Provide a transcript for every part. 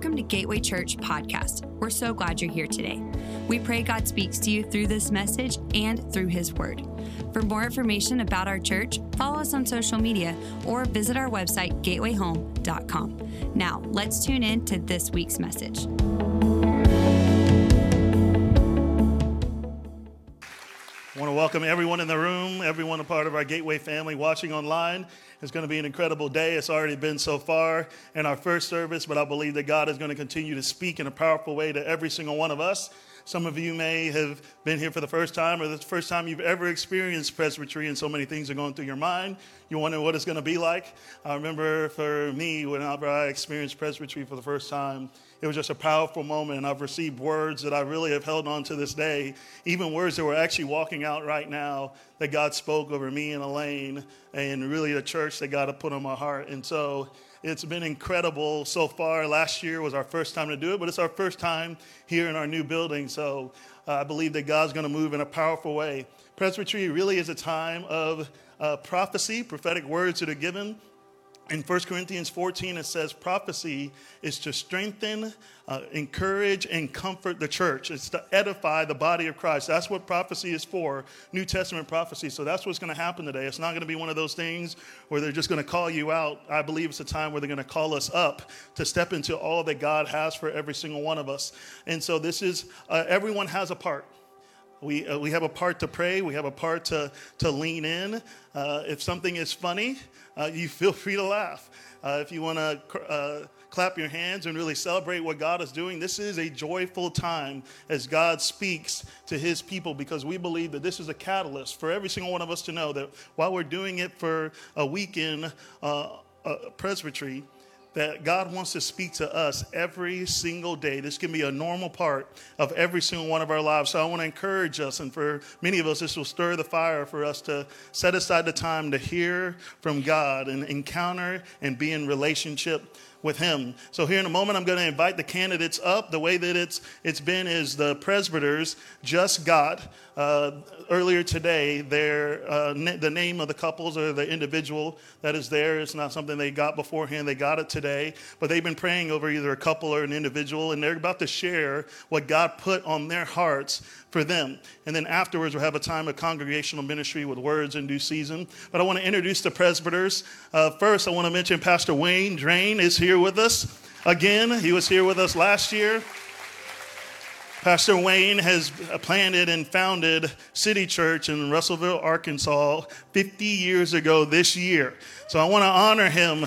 Welcome to Gateway Church Podcast. We're so glad you're here today. We pray God speaks to you through this message and through His Word. For more information about our church, follow us on social media or visit our website, gatewayhome.com. Now, let's tune in to this week's message. Welcome everyone in the room, everyone a part of our Gateway family watching online. It's going to be an incredible day. It's already been so far in our first service, but I believe that God is going to continue to speak in a powerful way to every single one of us. Some of you may have been here for the first time, or the first time you've ever experienced presbytery, and so many things are going through your mind. You wonder what it's going to be like. I remember for me, whenever I experienced presbytery for the first time, it was just a powerful moment, and I've received words that I really have held on to this day, even words that we're actually walking out right now that God spoke over me and Elaine, and really the church that God had put on my heart. And so it's been incredible so far. Last year was our first time to do it, but it's our first time here in our new building. So uh, I believe that God's going to move in a powerful way. Presbytery really is a time of uh, prophecy, prophetic words that are given in 1 Corinthians 14, it says prophecy is to strengthen, uh, encourage, and comfort the church. It's to edify the body of Christ. That's what prophecy is for, New Testament prophecy. So that's what's going to happen today. It's not going to be one of those things where they're just going to call you out. I believe it's a time where they're going to call us up to step into all that God has for every single one of us. And so this is, uh, everyone has a part. We, uh, we have a part to pray. We have a part to, to lean in. Uh, if something is funny, uh, you feel free to laugh. Uh, if you want to uh, clap your hands and really celebrate what God is doing, this is a joyful time as God speaks to his people because we believe that this is a catalyst for every single one of us to know that while we're doing it for a weekend uh, presbytery, that God wants to speak to us every single day. This can be a normal part of every single one of our lives. So I want to encourage us, and for many of us, this will stir the fire for us to set aside the time to hear from God and encounter and be in relationship with him. So here in a moment, I'm going to invite the candidates up. The way that it's it's been is the presbyters just got uh, earlier today their uh, na- the name of the couples or the individual that is there. It's not something they got beforehand. They got it today, but they've been praying over either a couple or an individual, and they're about to share what God put on their hearts for them. And then afterwards, we'll have a time of congregational ministry with words in due season. But I want to introduce the presbyters. Uh, first, I want to mention Pastor Wayne Drain is here with us again. He was here with us last year. Pastor Wayne has planted and founded City Church in Russellville, Arkansas 50 years ago this year. So I want to honor him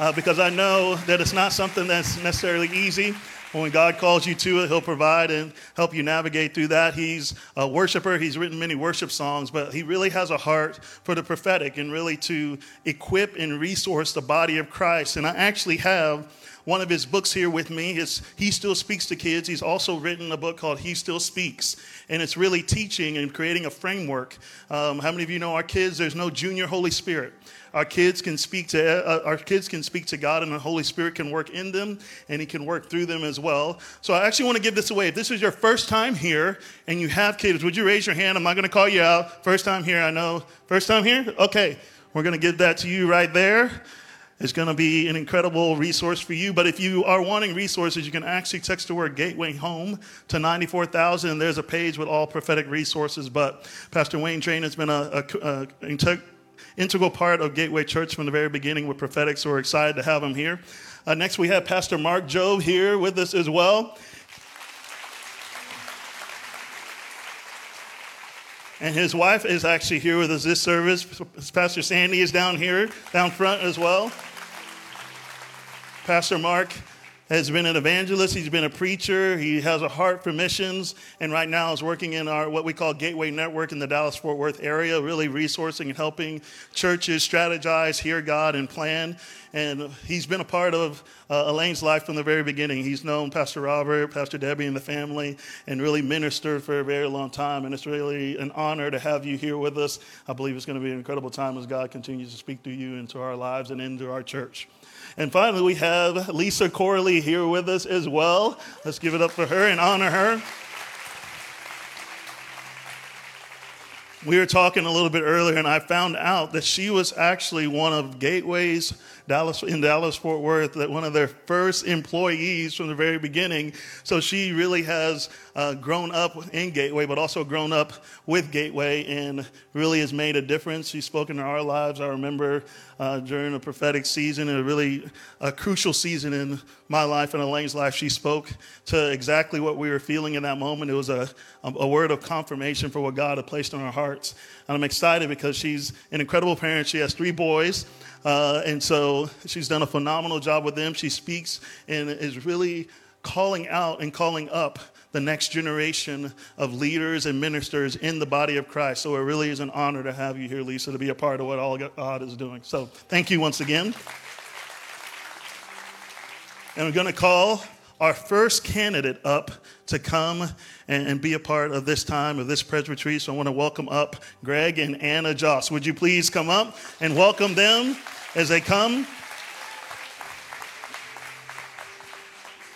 uh, because I know that it's not something that's necessarily easy. When God calls you to it, He'll provide and help you navigate through that. He's a worshiper. He's written many worship songs, but he really has a heart for the prophetic and really to equip and resource the body of Christ. And I actually have one of his books here with me. His, he still speaks to kids. He's also written a book called He Still Speaks, and it's really teaching and creating a framework. Um, how many of you know our kids? There's no junior Holy Spirit. Our kids can speak to uh, our kids can speak to God, and the Holy Spirit can work in them, and He can work through them as well. So I actually want to give this away. If this is your first time here and you have kids, would you raise your hand? I'm not going to call you out. First time here, I know. First time here? Okay, we're going to give that to you right there. It's going to be an incredible resource for you. But if you are wanting resources, you can actually text the word Gateway Home to 94,000. There's a page with all prophetic resources. But Pastor Wayne Drain has been a, a, a integral part of Gateway Church from the very beginning with prophetic, so we're excited to have him here. Uh, next, we have Pastor Mark Job here with us as well. And his wife is actually here with us this service. Pastor Sandy is down here, down front as well. Pastor Mark has been an evangelist. He's been a preacher. He has a heart for missions, and right now is working in our what we call Gateway Network in the Dallas Fort Worth area, really resourcing and helping churches strategize, hear God, and plan. And he's been a part of uh, Elaine's life from the very beginning. He's known Pastor Robert, Pastor Debbie, and the family, and really ministered for a very long time. And it's really an honor to have you here with us. I believe it's going to be an incredible time as God continues to speak through you into our lives and into our church. And finally, we have Lisa Corley here with us as well. Let's give it up for her and honor her. we were talking a little bit earlier, and I found out that she was actually one of Gateway's Dallas in Dallas Fort Worth, that one of their first employees from the very beginning. So she really has uh, grown up in Gateway, but also grown up with Gateway, and really has made a difference. She's spoken in our lives. I remember uh, during a prophetic season, a really a crucial season in my life and Elaine's life. She spoke to exactly what we were feeling in that moment. It was a, a word of confirmation for what God had placed on our hearts. And I'm excited because she's an incredible parent. She has three boys. Uh, and so she's done a phenomenal job with them. She speaks and is really calling out and calling up the next generation of leaders and ministers in the body of Christ. So it really is an honor to have you here, Lisa, to be a part of what all God is doing. So thank you once again. And we're going to call our first candidate up to come and, and, be a part of this time of this presbytery. So I want to welcome up Greg and Anna Joss. Would you please come up and welcome them as they come?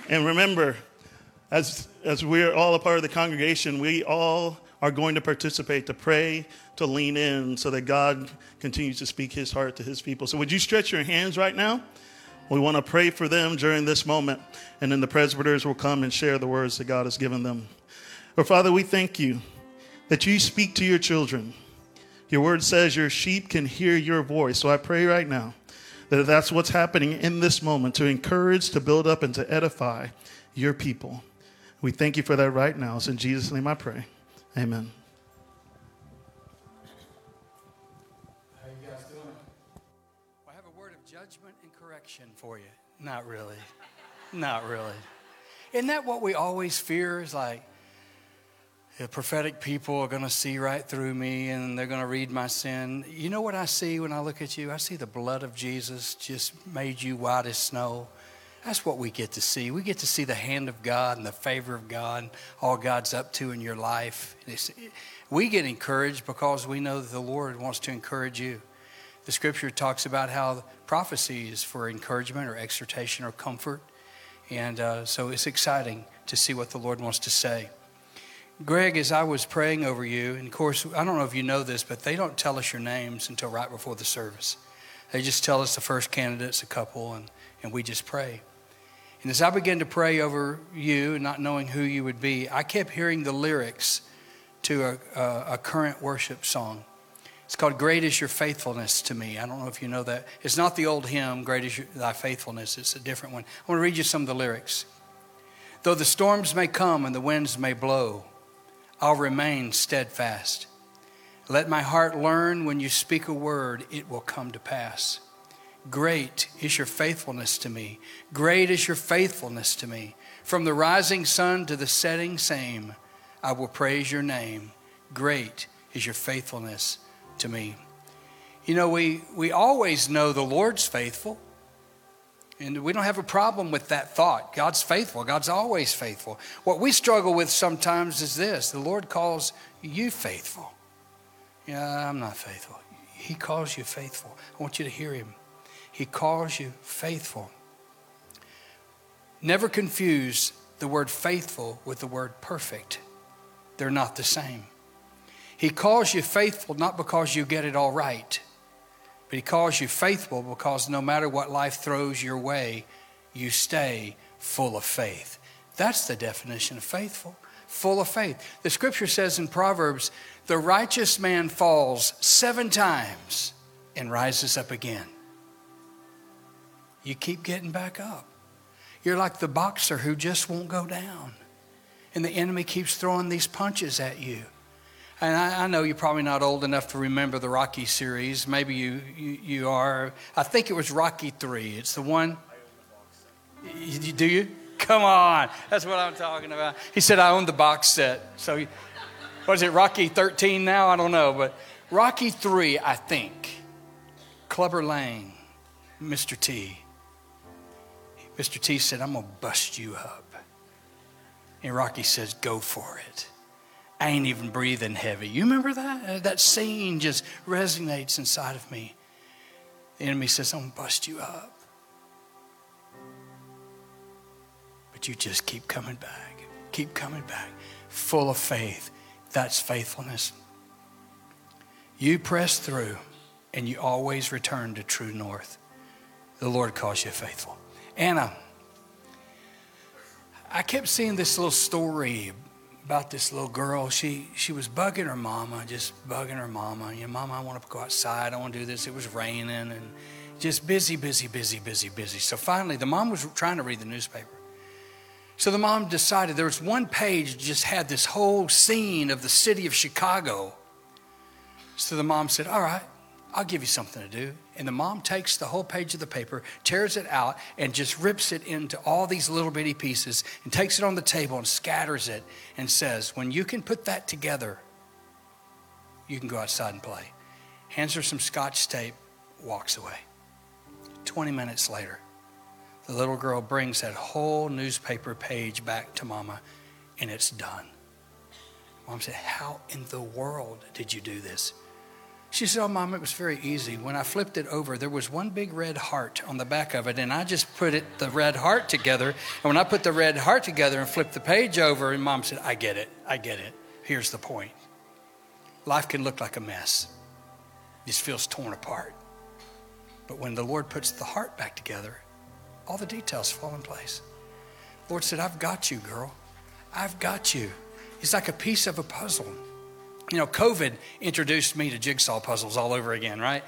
And remember, as, as we're all a part of the congregation, we all are going to participate, to pray, to lean in so that God continues to speak his heart to his people. So would you stretch your hands right now? We want to pray for them during this moment, and then the presbyters will come and share the words that God has given them. Or, Father, we thank you that you speak to your children. Your word says your sheep can hear your voice. So I pray right now that that's what's happening in this moment to encourage, to build up, and to edify your people. We thank you for that right now. It's in Jesus' name I pray. Amen. How you guys doing? Well, I have a word of judgment and correction for you. Not really. Not really. Isn't that what we always fear? Is like the prophetic people are going to see right through me and they're going to read my sin. You know what I see when I look at you? I see the blood of Jesus just made you white as snow. That's what we get to see. We get to see the hand of God and the favor of God, all God's up to in your life. we get encouraged because we know that the Lord wants to encourage you. The scripture talks about how prophecy is for encouragement or exhortation or comfort. And uh, so it's exciting to see what the Lord wants to say. Greg, as I was praying over you, and of course, I don't know if you know this, but they don't tell us your names until right before the service. They just tell us the first candidates, a couple, and, and we just pray. And as I began to pray over you, not knowing who you would be, I kept hearing the lyrics to a, a, a current worship song. It's called Great is Your Faithfulness to Me. I don't know if you know that. It's not the old hymn, Great is your, Thy Faithfulness. It's a different one. I want to read you some of the lyrics. Though the storms may come and the winds may blow, I'll remain steadfast. Let my heart learn when you speak a word, it will come to pass. Great is your faithfulness to me. Great is your faithfulness to me. From the rising sun to the setting same, I will praise your name. Great is your faithfulness to me. You know, we, we always know the Lord's faithful. And we don't have a problem with that thought. God's faithful. God's always faithful. What we struggle with sometimes is this the Lord calls you faithful. Yeah, I'm not faithful. He calls you faithful. I want you to hear him. He calls you faithful. Never confuse the word faithful with the word perfect, they're not the same. He calls you faithful not because you get it all right, but He calls you faithful because no matter what life throws your way, you stay full of faith. That's the definition of faithful. Full of faith. The scripture says in Proverbs, the righteous man falls seven times and rises up again. You keep getting back up. You're like the boxer who just won't go down. And the enemy keeps throwing these punches at you. And I, I, know you're probably not old enough to remember the Rocky series. Maybe you, you, you are. I think it was Rocky 3. It's the one. You, do you? Come on. That's what I'm talking about. He said, I own the box set. So, what is it, Rocky 13 now? I don't know. But Rocky 3, I think. Clubber Lang, Mr. T. Mr. T said, I'm going to bust you up. And Rocky says, Go for it. I ain't even breathing heavy. You remember that? Uh, that scene just resonates inside of me. The enemy says, I'm going to bust you up. But you just keep coming back. Keep coming back. Full of faith. That's faithfulness. You press through and you always return to true north. The Lord calls you faithful. Anna, I kept seeing this little story about this little girl. She she was bugging her mama, just bugging her mama. You know, mama, I want to go outside. I want to do this. It was raining and just busy, busy, busy, busy, busy. So finally, the mom was trying to read the newspaper. So the mom decided there was one page just had this whole scene of the city of Chicago. So the mom said, "All right, I'll give you something to do." And the mom takes the whole page of the paper, tears it out, and just rips it into all these little bitty pieces and takes it on the table and scatters it and says, When you can put that together, you can go outside and play. Hands her some scotch tape, walks away. 20 minutes later, the little girl brings that whole newspaper page back to mama, and it's done. Mom said, How in the world did you do this? She said, Oh, Mom, it was very easy. When I flipped it over, there was one big red heart on the back of it, and I just put it, the red heart together. And when I put the red heart together and flipped the page over, and Mom said, I get it. I get it. Here's the point life can look like a mess, it just feels torn apart. But when the Lord puts the heart back together, all the details fall in place. The Lord said, I've got you, girl. I've got you. It's like a piece of a puzzle. You know, COVID introduced me to jigsaw puzzles all over again, right?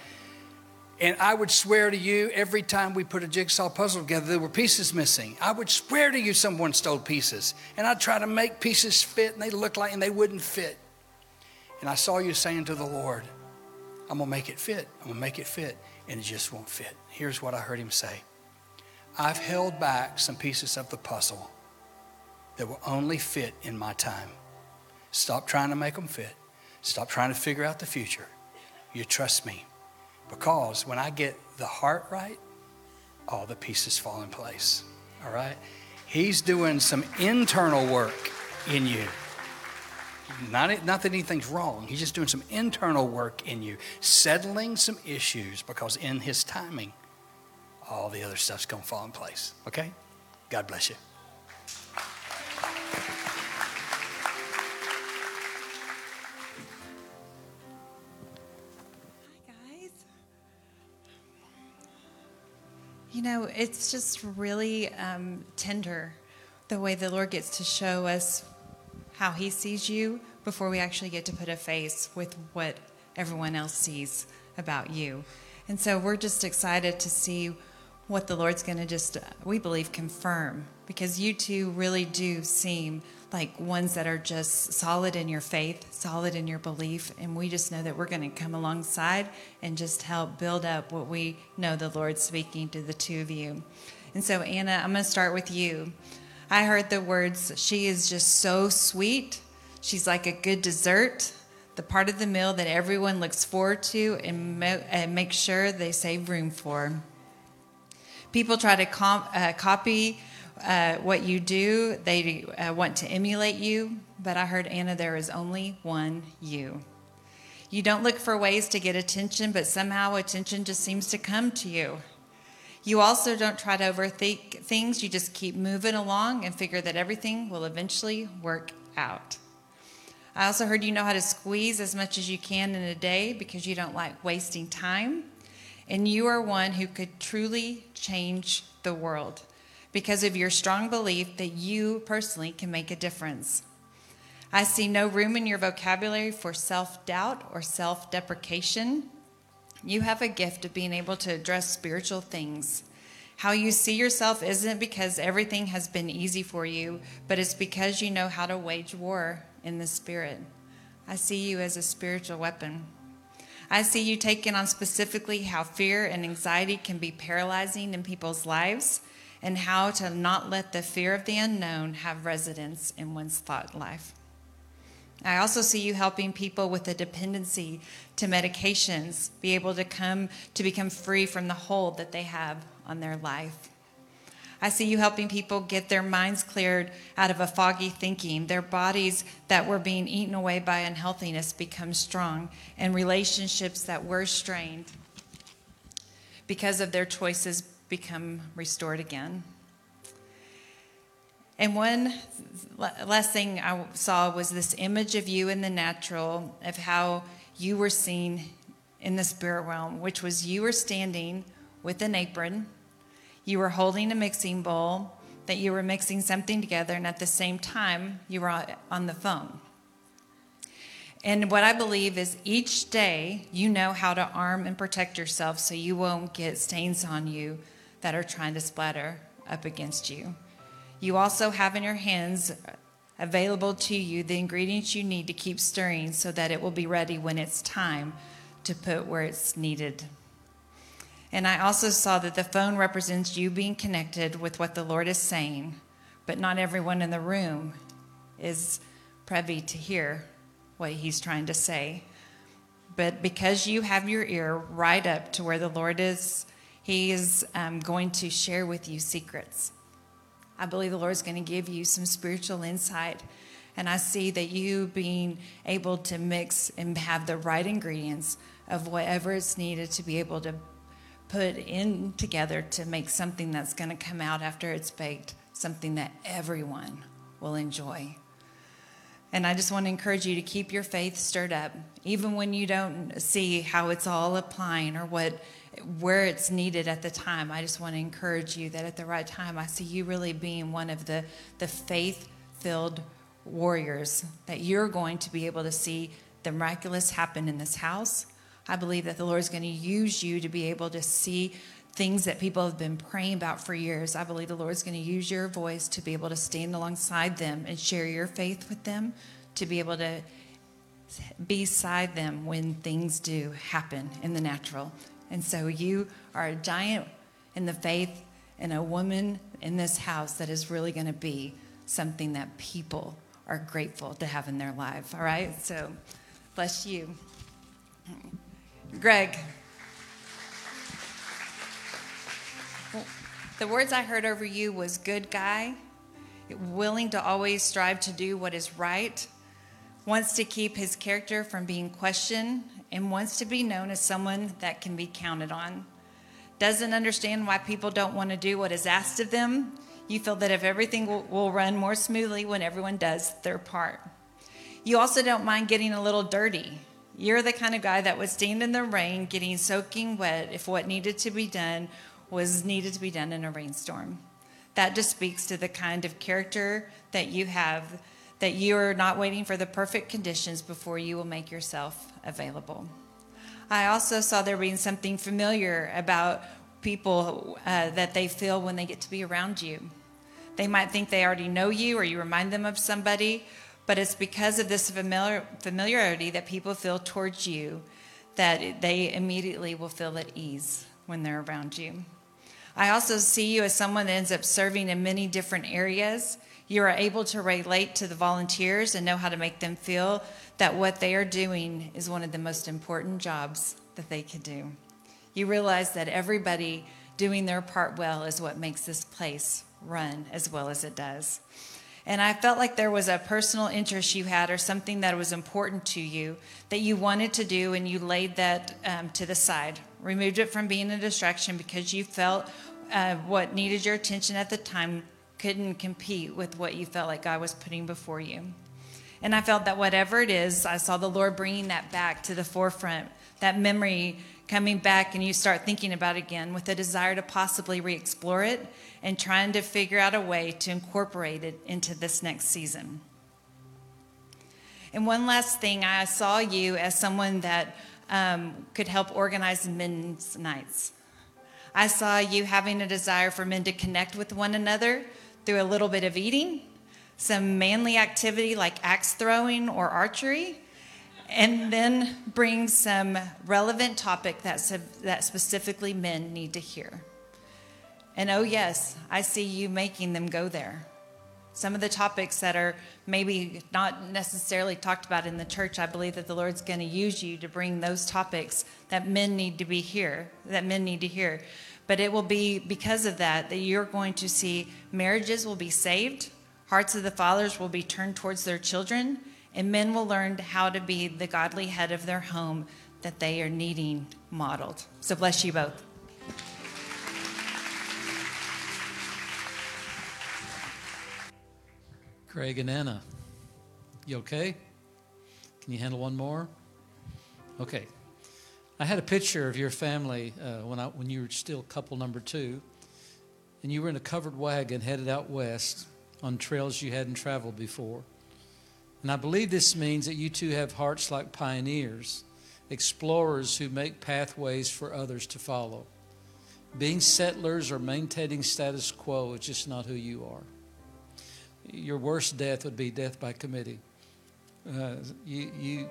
And I would swear to you, every time we put a jigsaw puzzle together, there were pieces missing. I would swear to you, someone stole pieces. And I'd try to make pieces fit, and they looked like, and they wouldn't fit. And I saw you saying to the Lord, I'm going to make it fit. I'm going to make it fit. And it just won't fit. Here's what I heard him say I've held back some pieces of the puzzle that will only fit in my time. Stop trying to make them fit. Stop trying to figure out the future. You trust me. Because when I get the heart right, all the pieces fall in place. All right? He's doing some internal work in you. Not, not that anything's wrong. He's just doing some internal work in you, settling some issues because in His timing, all the other stuff's going to fall in place. Okay? God bless you. You know, it's just really um, tender the way the Lord gets to show us how He sees you before we actually get to put a face with what everyone else sees about you. And so we're just excited to see what the Lord's going to just, we believe, confirm because you two really do seem like ones that are just solid in your faith, solid in your belief. And we just know that we're going to come alongside and just help build up what we know the Lord's speaking to the two of you. And so, Anna, I'm going to start with you. I heard the words, she is just so sweet. She's like a good dessert, the part of the meal that everyone looks forward to and, mo- and make sure they save room for. People try to uh, copy uh, what you do, they uh, want to emulate you. But I heard, Anna, there is only one you. You don't look for ways to get attention, but somehow attention just seems to come to you. You also don't try to overthink things, you just keep moving along and figure that everything will eventually work out. I also heard you know how to squeeze as much as you can in a day because you don't like wasting time. And you are one who could truly change the world because of your strong belief that you personally can make a difference. I see no room in your vocabulary for self doubt or self deprecation. You have a gift of being able to address spiritual things. How you see yourself isn't because everything has been easy for you, but it's because you know how to wage war in the spirit. I see you as a spiritual weapon. I see you taking on specifically how fear and anxiety can be paralyzing in people's lives and how to not let the fear of the unknown have residence in one's thought life. I also see you helping people with a dependency to medications be able to come to become free from the hold that they have on their life. I see you helping people get their minds cleared out of a foggy thinking. Their bodies that were being eaten away by unhealthiness become strong, and relationships that were strained because of their choices become restored again. And one last thing I saw was this image of you in the natural, of how you were seen in the spirit realm, which was you were standing with an apron, you were holding a mixing bowl, that you were mixing something together, and at the same time, you were on the phone. And what I believe is each day you know how to arm and protect yourself so you won't get stains on you that are trying to splatter up against you. You also have in your hands available to you the ingredients you need to keep stirring so that it will be ready when it's time to put where it's needed. And I also saw that the phone represents you being connected with what the Lord is saying, but not everyone in the room is privy to hear what He's trying to say. But because you have your ear right up to where the Lord is, He is um, going to share with you secrets. I believe the Lord is going to give you some spiritual insight. And I see that you being able to mix and have the right ingredients of whatever is needed to be able to put in together to make something that's going to come out after it's baked, something that everyone will enjoy. And I just want to encourage you to keep your faith stirred up, even when you don't see how it's all applying or what where it's needed at the time. I just want to encourage you that at the right time, I see you really being one of the, the faith filled warriors, that you're going to be able to see the miraculous happen in this house. I believe that the Lord is going to use you to be able to see things that people have been praying about for years. I believe the Lord is going to use your voice to be able to stand alongside them and share your faith with them, to be able to be beside them when things do happen in the natural. And so you are a giant in the faith and a woman in this house that is really going to be something that people are grateful to have in their life. All right? So bless you. Greg. The words I heard over you was good guy, willing to always strive to do what is right, wants to keep his character from being questioned, and wants to be known as someone that can be counted on. Doesn't understand why people don't want to do what is asked of them. You feel that if everything will, will run more smoothly when everyone does their part. You also don't mind getting a little dirty. You're the kind of guy that would stand in the rain, getting soaking wet if what needed to be done was needed to be done in a rainstorm. That just speaks to the kind of character that you have that you are not waiting for the perfect conditions before you will make yourself available. I also saw there being something familiar about people uh, that they feel when they get to be around you. They might think they already know you or you remind them of somebody, but it's because of this familiar, familiarity that people feel towards you that they immediately will feel at ease when they're around you. I also see you as someone that ends up serving in many different areas you are able to relate to the volunteers and know how to make them feel that what they are doing is one of the most important jobs that they could do. You realize that everybody doing their part well is what makes this place run as well as it does. And I felt like there was a personal interest you had or something that was important to you that you wanted to do, and you laid that um, to the side, removed it from being a distraction because you felt uh, what needed your attention at the time couldn't compete with what you felt like God was putting before you. And I felt that whatever it is, I saw the Lord bringing that back to the forefront, that memory coming back, and you start thinking about it again with a desire to possibly re explore it and trying to figure out a way to incorporate it into this next season. And one last thing, I saw you as someone that um, could help organize men's nights. I saw you having a desire for men to connect with one another through a little bit of eating, some manly activity like axe throwing or archery, and then bring some relevant topic that, that specifically men need to hear. And oh, yes, I see you making them go there. Some of the topics that are maybe not necessarily talked about in the church, I believe that the Lord's going to use you to bring those topics that men need to be here, that men need to hear. But it will be because of that that you're going to see marriages will be saved, hearts of the fathers will be turned towards their children, and men will learn how to be the godly head of their home that they are needing modeled. So bless you both. Craig and Anna, you okay? Can you handle one more? Okay. I had a picture of your family uh, when, I, when you were still couple number two, and you were in a covered wagon headed out west on trails you hadn't traveled before. And I believe this means that you two have hearts like pioneers, explorers who make pathways for others to follow. Being settlers or maintaining status quo is just not who you are. Your worst death would be death by committee. Uh, you, you,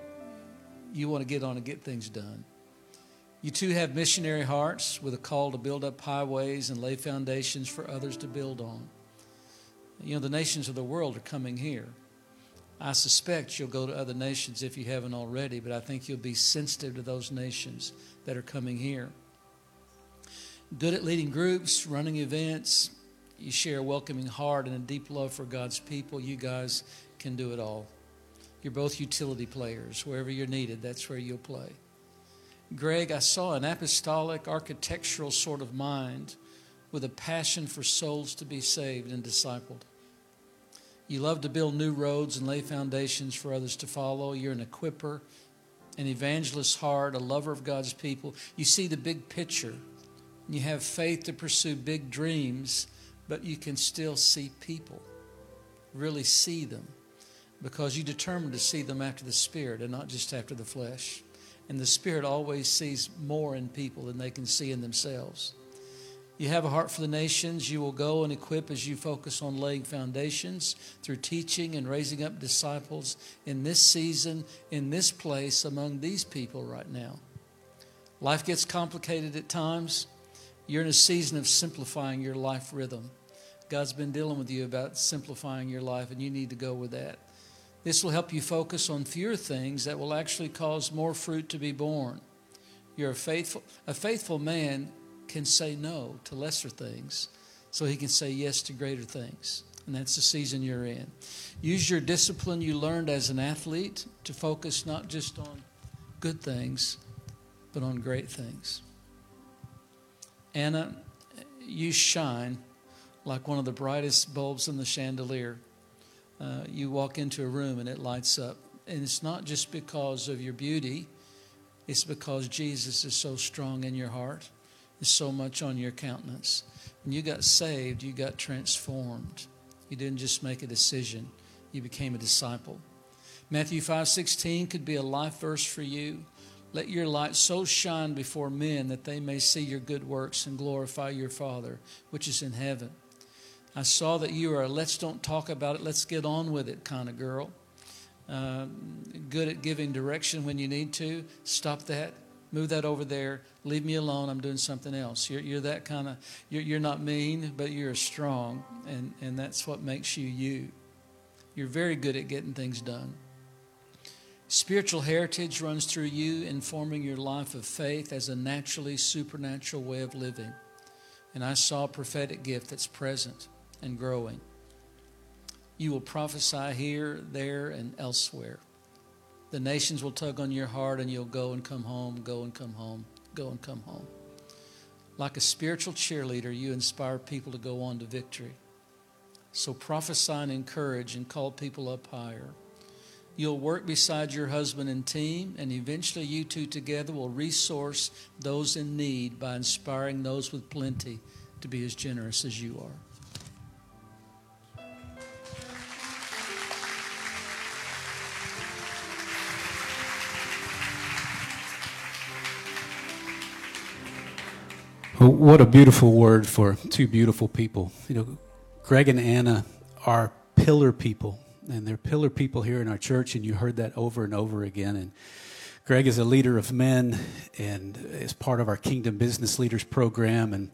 you want to get on and get things done. You two have missionary hearts with a call to build up highways and lay foundations for others to build on. You know, the nations of the world are coming here. I suspect you'll go to other nations if you haven't already, but I think you'll be sensitive to those nations that are coming here. Good at leading groups, running events. You share a welcoming heart and a deep love for God's people. You guys can do it all. You're both utility players. Wherever you're needed, that's where you'll play. Greg, I saw an apostolic, architectural sort of mind with a passion for souls to be saved and discipled. You love to build new roads and lay foundations for others to follow. You're an equiper, an evangelist heart, a lover of God's people. You see the big picture. And you have faith to pursue big dreams, but you can still see people, really see them because you determined to see them after the Spirit and not just after the flesh. And the Spirit always sees more in people than they can see in themselves. You have a heart for the nations. You will go and equip as you focus on laying foundations through teaching and raising up disciples in this season, in this place, among these people right now. Life gets complicated at times. You're in a season of simplifying your life rhythm. God's been dealing with you about simplifying your life, and you need to go with that. This will help you focus on fewer things that will actually cause more fruit to be born. You're a faithful, a faithful man can say no to lesser things so he can say yes to greater things. And that's the season you're in. Use your discipline you learned as an athlete to focus not just on good things, but on great things. Anna, you shine like one of the brightest bulbs in the chandelier uh, you walk into a room and it lights up. And it's not just because of your beauty, it's because Jesus is so strong in your heart, is so much on your countenance. When you got saved, you got transformed. You didn't just make a decision, you became a disciple. Matthew 5:16 could be a life verse for you. Let your light so shine before men that they may see your good works and glorify your Father which is in heaven. I saw that you are a let's don't talk about it, let's get on with it kind of girl. Uh, good at giving direction when you need to. Stop that. Move that over there. Leave me alone. I'm doing something else. You're, you're that kind of, you're, you're not mean, but you're strong, and, and that's what makes you you. You're very good at getting things done. Spiritual heritage runs through you, informing your life of faith as a naturally supernatural way of living. And I saw a prophetic gift that's present and growing. You will prophesy here, there, and elsewhere. The nations will tug on your heart, and you'll go and come home, go and come home, go and come home. Like a spiritual cheerleader, you inspire people to go on to victory. So prophesy and encourage and call people up higher. You'll work beside your husband and team, and eventually you two together will resource those in need by inspiring those with plenty to be as generous as you are. Well, what a beautiful word for two beautiful people. You know, Greg and Anna are pillar people, and they're pillar people here in our church, and you heard that over and over again. And Greg is a leader of men and is part of our Kingdom Business Leaders program, and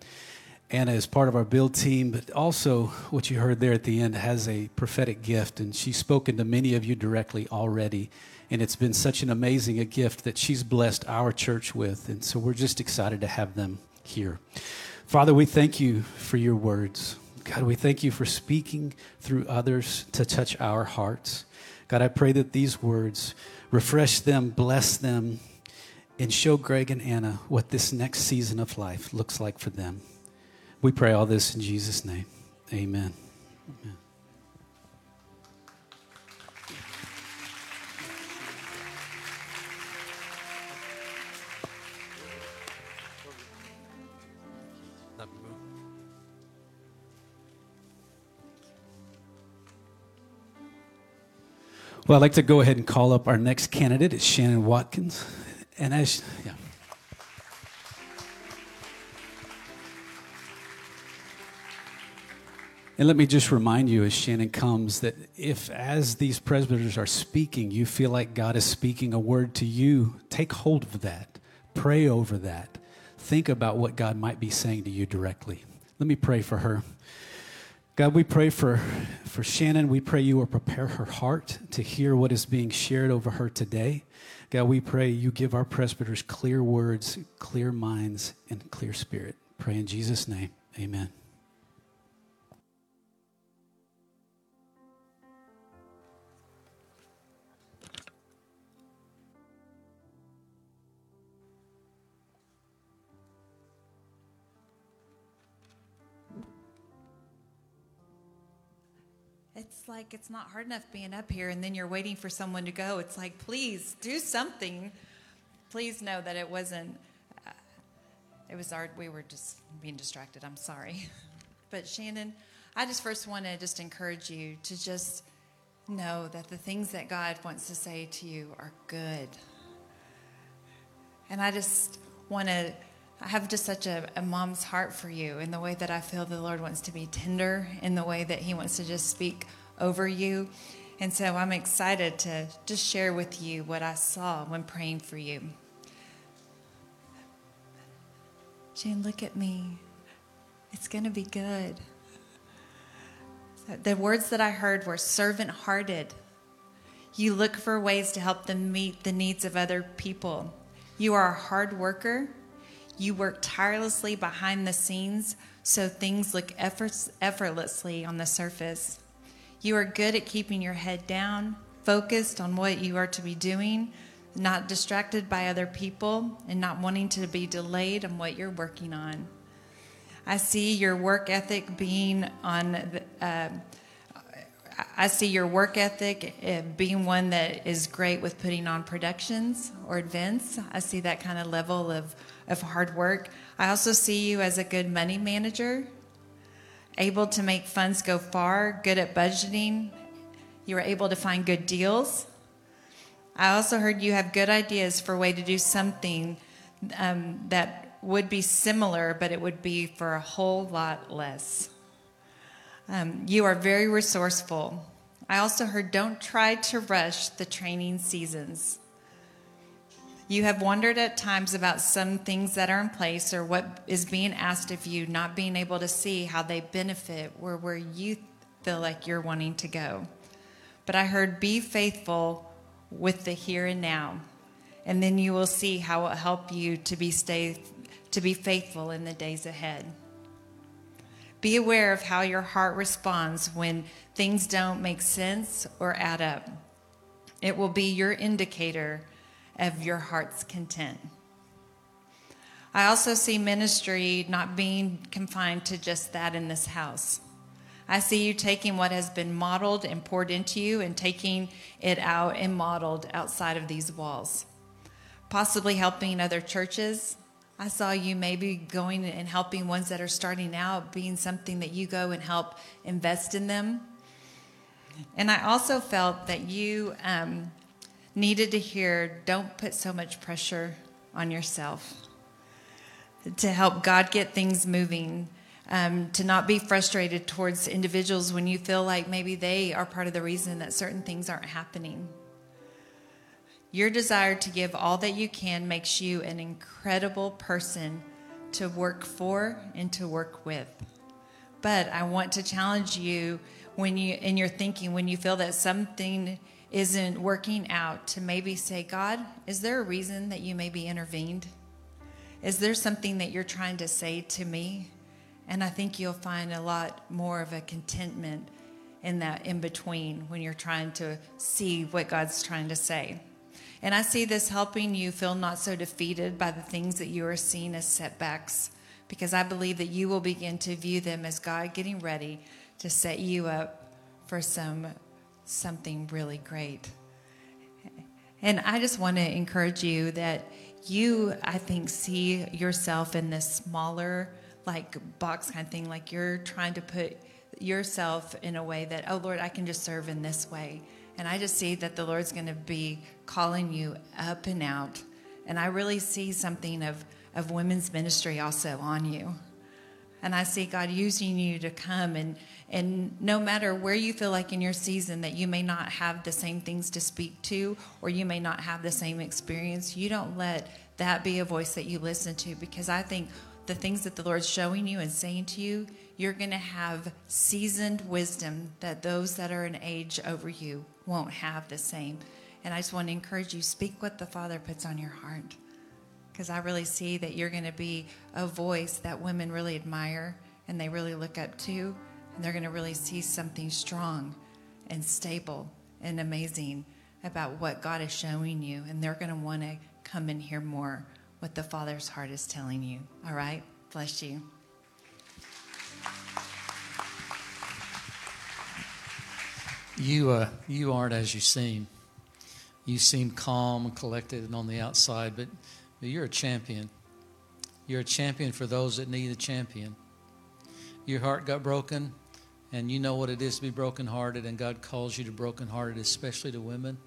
Anna is part of our build team, but also what you heard there at the end has a prophetic gift, and she's spoken to many of you directly already. And it's been such an amazing a gift that she's blessed our church with. And so we're just excited to have them here. Father, we thank you for your words. God, we thank you for speaking through others to touch our hearts. God, I pray that these words refresh them, bless them, and show Greg and Anna what this next season of life looks like for them. We pray all this in Jesus' name. Amen. Amen. Well, I'd like to go ahead and call up our next candidate. It's Shannon Watkins. And as, yeah. And let me just remind you as Shannon comes that if, as these presbyters are speaking, you feel like God is speaking a word to you, take hold of that. Pray over that. Think about what God might be saying to you directly. Let me pray for her. God, we pray for, for Shannon. We pray you will prepare her heart to hear what is being shared over her today. God, we pray you give our presbyters clear words, clear minds, and clear spirit. Pray in Jesus' name. Amen. Like it's not hard enough being up here and then you're waiting for someone to go. It's like, please do something. Please know that it wasn't, uh, it was our, we were just being distracted. I'm sorry. But Shannon, I just first want to just encourage you to just know that the things that God wants to say to you are good. And I just want to I have just such a, a, mom's heart for you in the way that I feel the Lord wants to be tender, in the way that He wants to just speak over you. And so I'm excited to just share with you what I saw when praying for you. Jane, look at me. It's going to be good. The words that I heard were servant hearted. You look for ways to help them meet the needs of other people. You are a hard worker you work tirelessly behind the scenes so things look effortlessly on the surface. You are good at keeping your head down, focused on what you are to be doing, not distracted by other people, and not wanting to be delayed on what you're working on. I see your work ethic being on the, uh, I see your work ethic uh, being one that is great with putting on productions or events. I see that kind of level of of hard work. I also see you as a good money manager, able to make funds go far, good at budgeting. You are able to find good deals. I also heard you have good ideas for a way to do something um, that would be similar, but it would be for a whole lot less. Um, you are very resourceful. I also heard don't try to rush the training seasons. You have wondered at times about some things that are in place or what is being asked of you, not being able to see how they benefit or where you feel like you're wanting to go. But I heard, be faithful with the here and now. And then you will see how it will help you to be, stay, to be faithful in the days ahead. Be aware of how your heart responds when things don't make sense or add up. It will be your indicator of your heart's content. I also see ministry not being confined to just that in this house. I see you taking what has been modeled and poured into you and taking it out and modeled outside of these walls. Possibly helping other churches. I saw you maybe going and helping ones that are starting out, being something that you go and help invest in them. And I also felt that you um, needed to hear don't put so much pressure on yourself to help God get things moving. Um, to not be frustrated towards individuals when you feel like maybe they are part of the reason that certain things aren't happening. Your desire to give all that you can makes you an incredible person to work for and to work with. But I want to challenge you when you in your thinking when you feel that something isn't working out to maybe say, God, is there a reason that you maybe intervened? Is there something that you're trying to say to me? And I think you'll find a lot more of a contentment in that in between when you're trying to see what God's trying to say. And I see this helping you feel not so defeated by the things that you are seeing as setbacks, because I believe that you will begin to view them as God getting ready to set you up for some something really great. And I just want to encourage you that you, I think, see yourself in this smaller, like box kind of thing, like you're trying to put yourself in a way that, oh Lord, I can just serve in this way. And I just see that the Lord's going to be calling you up and out. And I really see something of, of women's ministry also on you. And I see God using you to come and, and no matter where you feel like in your season that you may not have the same things to speak to or you may not have the same experience, you don't let that be a voice that you listen to because I think the things that the Lord's showing you and saying to you, you're going to have seasoned wisdom that those that are in age over you won't have the same. And I just want to encourage you speak what the Father puts on your heart because I really see that you're going to be a voice that women really admire and they really look up to, and they're going to really see something strong and stable and amazing about what God is showing you, and they're going to want to come and hear more what the Father's heart is telling you. All right? Bless you. You, uh, you aren't as you seem. You seem calm and collected and on the outside, but but you're a champion. You're a champion for those that need a champion. Your heart got broken, and you know what it is to be brokenhearted, and God calls you to brokenhearted, especially to women.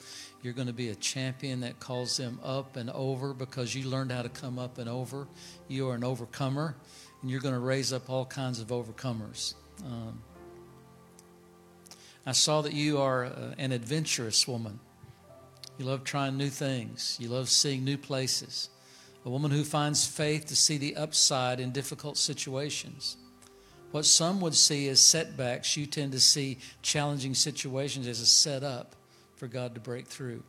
You're going to be a champion that calls them up and over because you learned how to come up and over. You are an overcomer, and you're going to raise up all kinds of overcomers. Um, I saw that you are uh, an adventurous woman. You love trying new things, you love seeing new places a woman who finds faith to see the upside in difficult situations. What some would see as setbacks, you tend to see challenging situations as a setup for God to break through.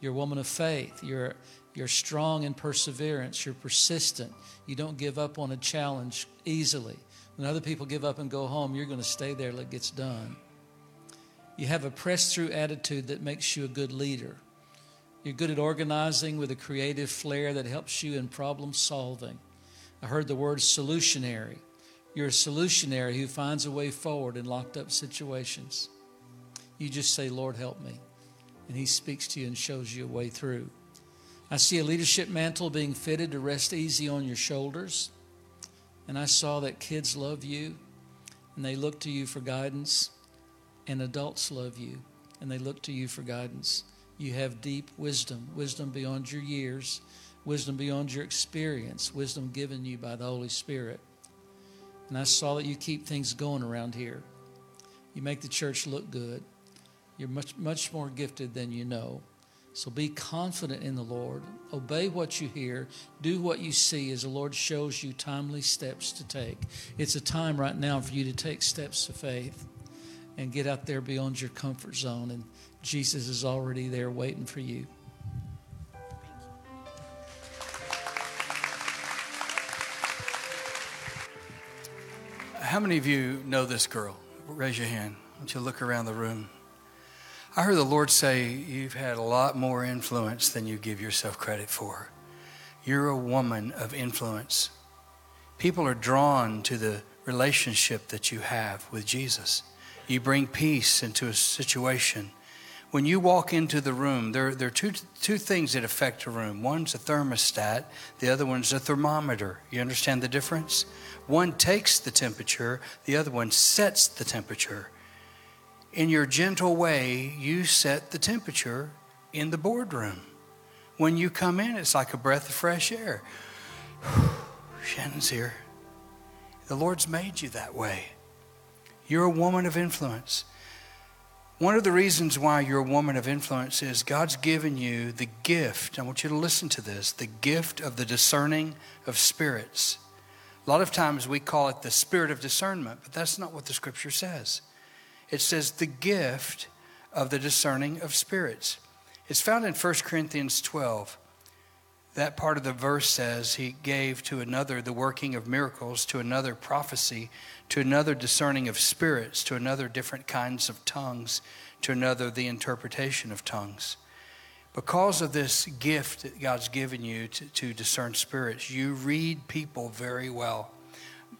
You're a woman of faith. You're, you're strong in perseverance. You're persistent. You don't give up on a challenge easily. When other people give up and go home, you're going to stay there till it gets done. You have a press through attitude that makes you a good leader. You're good at organizing with a creative flair that helps you in problem solving. I heard the word solutionary. You're a solutionary who finds a way forward in locked up situations. You just say, Lord, help me. And He speaks to you and shows you a way through. I see a leadership mantle being fitted to rest easy on your shoulders. And I saw that kids love you and they look to you for guidance, and adults love you and they look to you for guidance. You have deep wisdom, wisdom beyond your years, wisdom beyond your experience, wisdom given you by the Holy Spirit. And I saw that you keep things going around here. You make the church look good. You're much, much more gifted than you know. So be confident in the Lord. Obey what you hear. Do what you see as the Lord shows you timely steps to take. It's a time right now for you to take steps of faith and get out there beyond your comfort zone and Jesus is already there waiting for you. How many of you know this girl? Raise your hand. Don't you look around the room? I heard the Lord say you've had a lot more influence than you give yourself credit for. You're a woman of influence. People are drawn to the relationship that you have with Jesus. You bring peace into a situation when you walk into the room, there, there are two, two things that affect a room. One's a thermostat, the other one's a thermometer. You understand the difference? One takes the temperature, the other one sets the temperature. In your gentle way, you set the temperature in the boardroom. When you come in, it's like a breath of fresh air. Shannon's here. The Lord's made you that way. You're a woman of influence. One of the reasons why you're a woman of influence is God's given you the gift. I want you to listen to this the gift of the discerning of spirits. A lot of times we call it the spirit of discernment, but that's not what the scripture says. It says the gift of the discerning of spirits. It's found in 1 Corinthians 12. That part of the verse says he gave to another the working of miracles, to another prophecy, to another discerning of spirits, to another different kinds of tongues, to another the interpretation of tongues. Because of this gift that God's given you to, to discern spirits, you read people very well.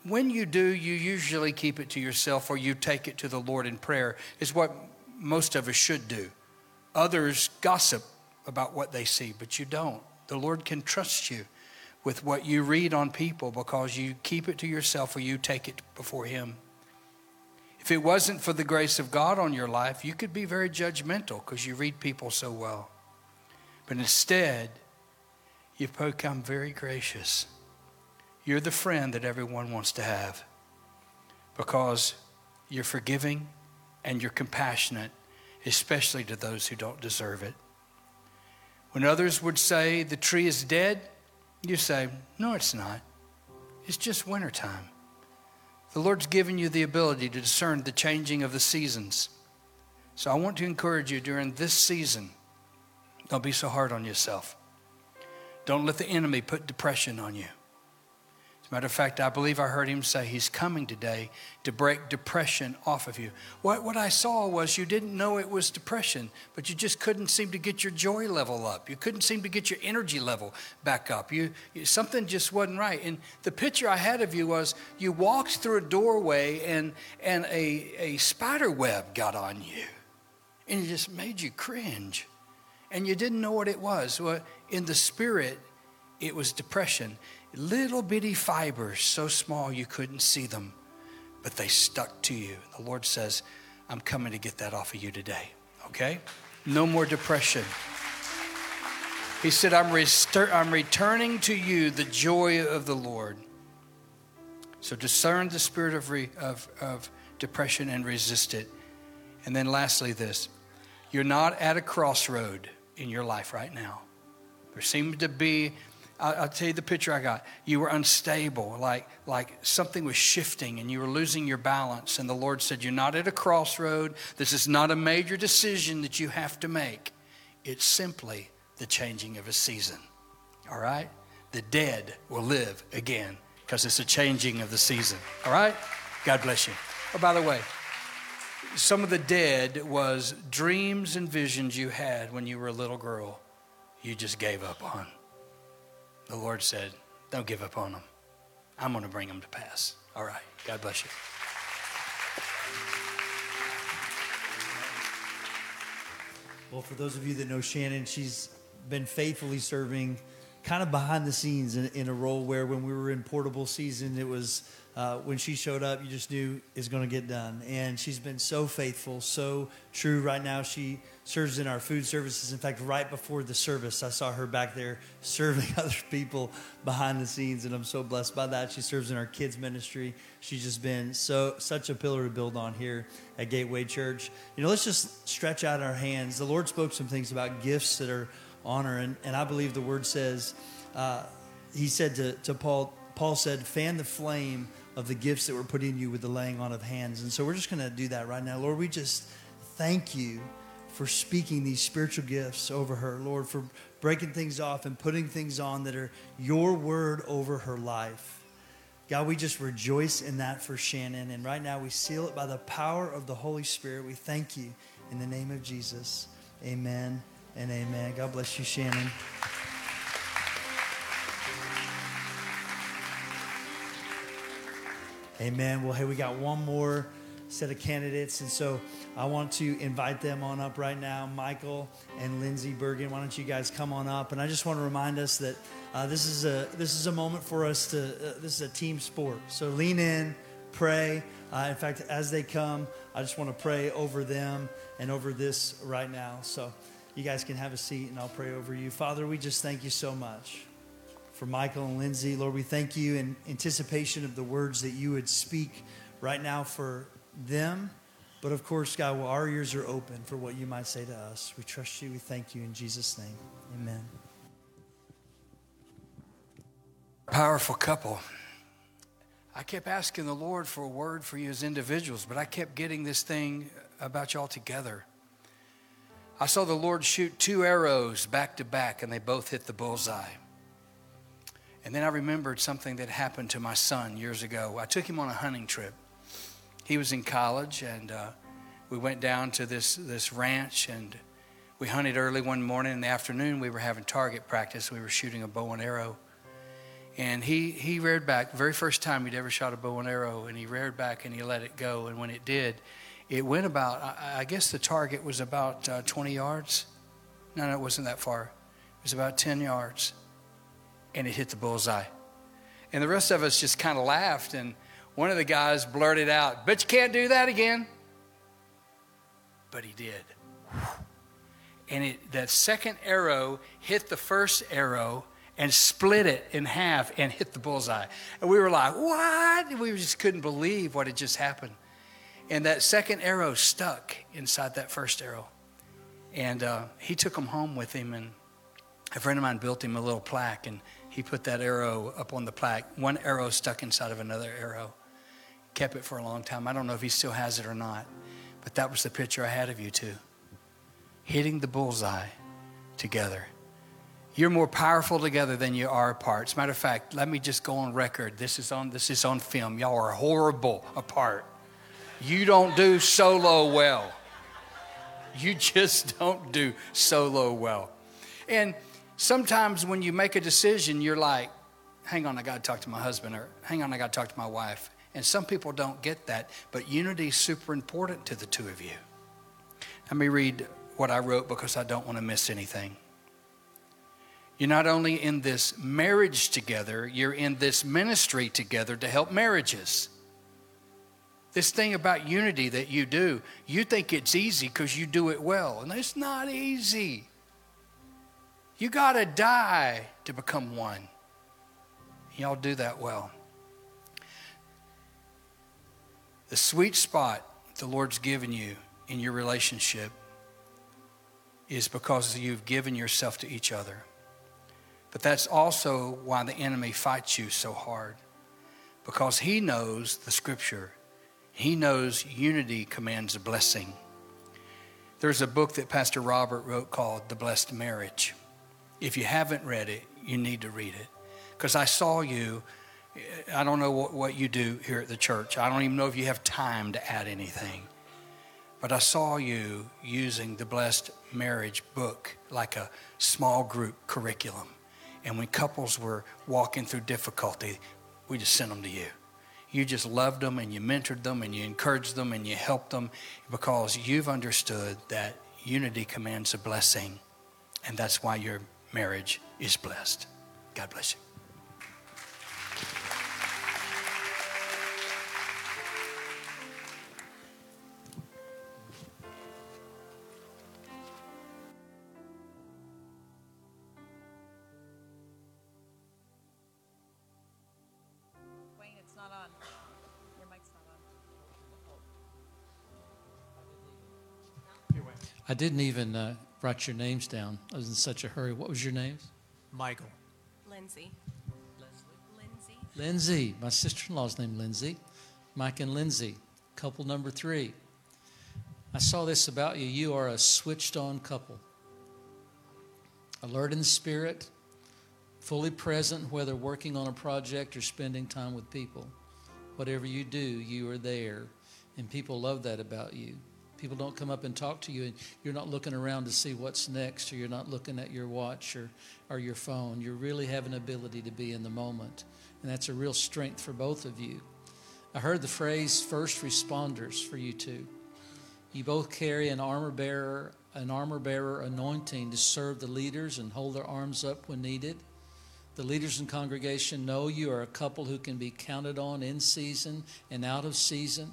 When you do, you usually keep it to yourself or you take it to the Lord in prayer, is what most of us should do. Others gossip about what they see, but you don't. The Lord can trust you with what you read on people because you keep it to yourself or you take it before Him. If it wasn't for the grace of God on your life, you could be very judgmental because you read people so well. But instead, you've become very gracious. You're the friend that everyone wants to have because you're forgiving and you're compassionate, especially to those who don't deserve it. When others would say the tree is dead, you say, No, it's not. It's just wintertime. The Lord's given you the ability to discern the changing of the seasons. So I want to encourage you during this season don't be so hard on yourself. Don't let the enemy put depression on you. Matter of fact, I believe I heard him say he's coming today to break depression off of you. What, what I saw was you didn't know it was depression, but you just couldn't seem to get your joy level up. You couldn't seem to get your energy level back up. You, you something just wasn't right. And the picture I had of you was you walked through a doorway and, and a, a spider web got on you, and it just made you cringe. And you didn't know what it was. Well, in the spirit, it was depression little bitty fibers, so small you couldn't see them, but they stuck to you. The Lord says, I'm coming to get that off of you today, okay? No more depression. He said, I'm, restur- I'm returning to you the joy of the Lord. So discern the spirit of, re- of, of depression and resist it. And then, lastly, this you're not at a crossroad in your life right now. There seems to be I'll, tell you the picture I got. You were unstable, like, like something was shifting and you were losing your balance. And the Lord said, You're not at a crossroad. This is not a major decision that you have to make. It's simply the changing of a season. All right? The dead will live again because it's a changing of the season. All right? God bless you. Oh, by the way, some of the dead was dreams and visions you had when you were a little girl you just gave up on the Lord said, Don't give up on them. I'm going to bring them to pass. All right. God bless you. Well, for those of you that know Shannon, she's been faithfully serving kind of behind the scenes in, in a role where when we were in portable season, it was uh, when she showed up, you just knew it's going to get done. And she's been so faithful, so true. Right now, she serves in our food services. In fact, right before the service, I saw her back there serving other people behind the scenes, and I'm so blessed by that. She serves in our kids ministry. She's just been so such a pillar to build on here at Gateway Church. You know, let's just stretch out our hands. The Lord spoke some things about gifts that are honor, and, and I believe the Word says. Uh, he said to, to Paul, Paul said, fan the flame of the gifts that we're putting you with the laying on of hands. And so we're just going to do that right now. Lord, we just thank you for speaking these spiritual gifts over her. Lord, for breaking things off and putting things on that are your word over her life. God, we just rejoice in that for Shannon. And right now we seal it by the power of the Holy Spirit. We thank you in the name of Jesus. Amen and amen. God bless you, Shannon. Amen. Well, hey, we got one more set of candidates, and so I want to invite them on up right now. Michael and Lindsay Bergen, why don't you guys come on up? And I just want to remind us that uh, this is a this is a moment for us to. Uh, this is a team sport, so lean in, pray. Uh, in fact, as they come, I just want to pray over them and over this right now. So you guys can have a seat, and I'll pray over you. Father, we just thank you so much for Michael and Lindsay. Lord, we thank you in anticipation of the words that you would speak right now for them. But of course, God, well, our ears are open for what you might say to us. We trust you. We thank you in Jesus' name. Amen. Powerful couple. I kept asking the Lord for a word for you as individuals, but I kept getting this thing about y'all together. I saw the Lord shoot two arrows back to back, and they both hit the bullseye. And then I remembered something that happened to my son years ago. I took him on a hunting trip. He was in college, and uh, we went down to this, this ranch, and we hunted early one morning. In the afternoon, we were having target practice. We were shooting a bow and arrow. And he, he reared back, very first time he'd ever shot a bow and arrow, and he reared back and he let it go. And when it did, it went about, I, guess the target was about uh, 20 yards. No, no, it wasn't that far. It was about 10 yards and it hit the bullseye. And the rest of us just kind of laughed. And one of the guys blurted out, Bet you can't do that again. But he did. And it, that second arrow hit the first arrow and split it in half and hit the bullseye. And we were like, What? We just couldn't believe what had just happened. And that second arrow stuck inside that first arrow. And uh, he took them home with him. And a friend of mine built him a little plaque. And he put that arrow up on the plaque. One arrow stuck inside of another arrow. Kept it for a long time. I don't know if he still has it or not. But that was the picture I had of you two hitting the bullseye together. You're more powerful together than you are apart. As a matter of fact, let me just go on record. This is on, this is on film. Y'all are horrible apart. You don't do solo well. You just don't do solo well. And sometimes when you make a decision, you're like, hang on, I got to talk to my husband, or hang on, I got to talk to my wife. And some people don't get that, but unity is super important to the two of you. Let me read what I wrote because I don't want to miss anything. You're not only in this marriage together, you're in this ministry together to help marriages. This thing about unity that you do, you think it's easy because you do it well, and it's not easy. You got to die to become one. Y'all do that well. The sweet spot the Lord's given you in your relationship is because you've given yourself to each other. But that's also why the enemy fights you so hard because he knows the scripture. He knows unity commands a blessing. There's a book that Pastor Robert wrote called The Blessed Marriage. If you haven't read it, you need to read it. Because I saw you, I don't know what, what you do here at the church. I don't even know if you have time to add anything. But I saw you using the Blessed Marriage book like a small group curriculum. And when couples were walking through difficulty, we just sent them to you. You just loved them and you mentored them and you encouraged them and you helped them because you've understood that unity commands a blessing. And that's why your marriage is blessed. God bless you. Didn't even uh, write your names down. I was in such a hurry. What was your names? Michael. Lindsay. Lindsay. Lindsay. My sister in law's named Lindsay. Mike and Lindsay, couple number three. I saw this about you. You are a switched on couple. Alert in spirit, fully present, whether working on a project or spending time with people. Whatever you do, you are there. And people love that about you. People don't come up and talk to you, and you're not looking around to see what's next, or you're not looking at your watch or, or your phone. You really have an ability to be in the moment. And that's a real strength for both of you. I heard the phrase first responders for you two. You both carry an armor bearer, an armor bearer anointing to serve the leaders and hold their arms up when needed. The leaders in congregation know you are a couple who can be counted on in season and out of season.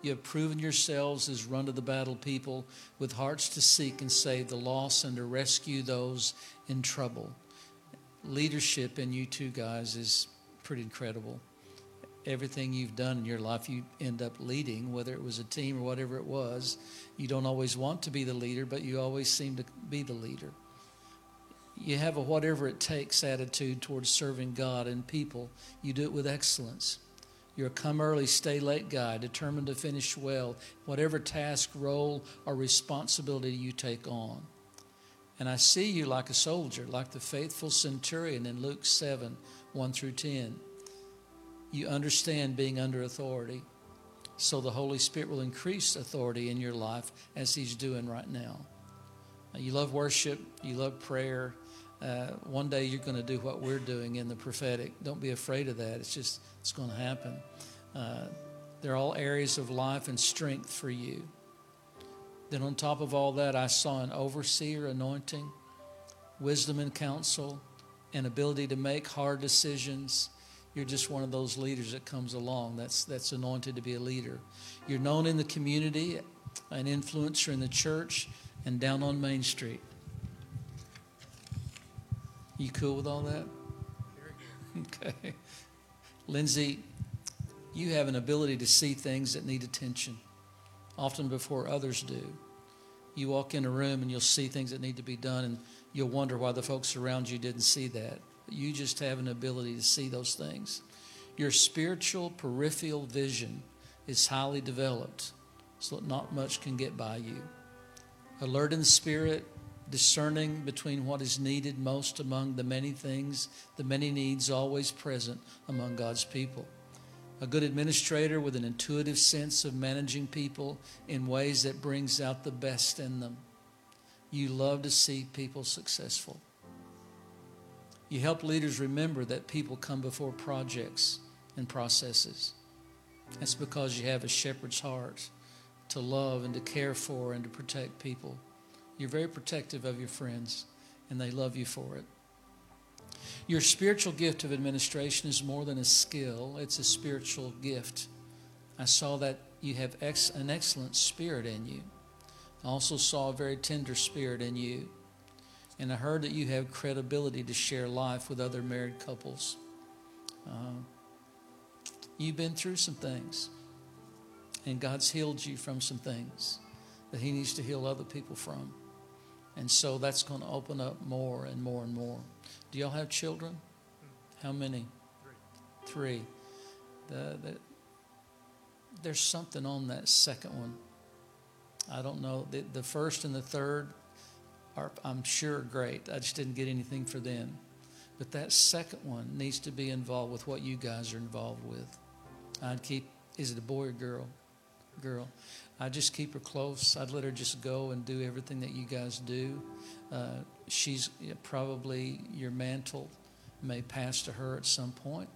You have proven yourselves as run to the battle people with hearts to seek and save the lost and to rescue those in trouble. Leadership in you two guys is pretty incredible. Everything you've done in your life, you end up leading, whether it was a team or whatever it was. You don't always want to be the leader, but you always seem to be the leader. You have a whatever it takes attitude towards serving God and people. You do it with excellence. You're a come early, stay late guy, determined to finish well, whatever task, role, or responsibility you take on. And I see you like a soldier, like the faithful centurion in Luke 7 1 through 10. You understand being under authority, so the Holy Spirit will increase authority in your life as He's doing right now. You love worship, you love prayer. Uh, one day you're going to do what we're doing in the prophetic. Don't be afraid of that. It's just, it's going to happen. Uh, they're all areas of life and strength for you. Then, on top of all that, I saw an overseer anointing, wisdom and counsel, and ability to make hard decisions. You're just one of those leaders that comes along that's, that's anointed to be a leader. You're known in the community, an influencer in the church, and down on Main Street. You cool with all that? Okay. Lindsay, you have an ability to see things that need attention, often before others do. You walk in a room and you'll see things that need to be done, and you'll wonder why the folks around you didn't see that. You just have an ability to see those things. Your spiritual peripheral vision is highly developed, so that not much can get by you. Alert in spirit, discerning between what is needed most among the many things, the many needs always present among God's people. A good administrator with an intuitive sense of managing people in ways that brings out the best in them. You love to see people successful. You help leaders remember that people come before projects and processes. That's because you have a shepherd's heart to love and to care for and to protect people. You're very protective of your friends, and they love you for it. Your spiritual gift of administration is more than a skill, it's a spiritual gift. I saw that you have ex- an excellent spirit in you. I also saw a very tender spirit in you. And I heard that you have credibility to share life with other married couples. Uh, you've been through some things, and God's healed you from some things that He needs to heal other people from. And so that's going to open up more and more and more. Do y'all have children? How many? Three. Three. The, the, there's something on that second one. I don't know. The, the first and the third are, I'm sure, great. I just didn't get anything for them. But that second one needs to be involved with what you guys are involved with. I'd keep, is it a boy or girl? Girl. I just keep her close. I'd let her just go and do everything that you guys do. Uh, she's probably your mantle may pass to her at some point.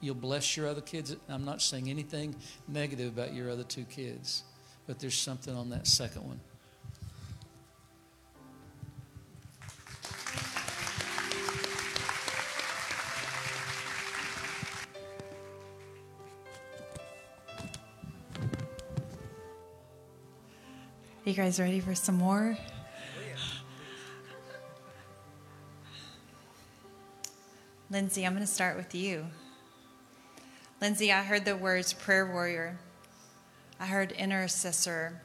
You'll bless your other kids. I'm not saying anything negative about your other two kids, but there's something on that second one. You guys ready for some more? Lindsay, I'm going to start with you. Lindsay, I heard the words prayer warrior. I heard intercessor.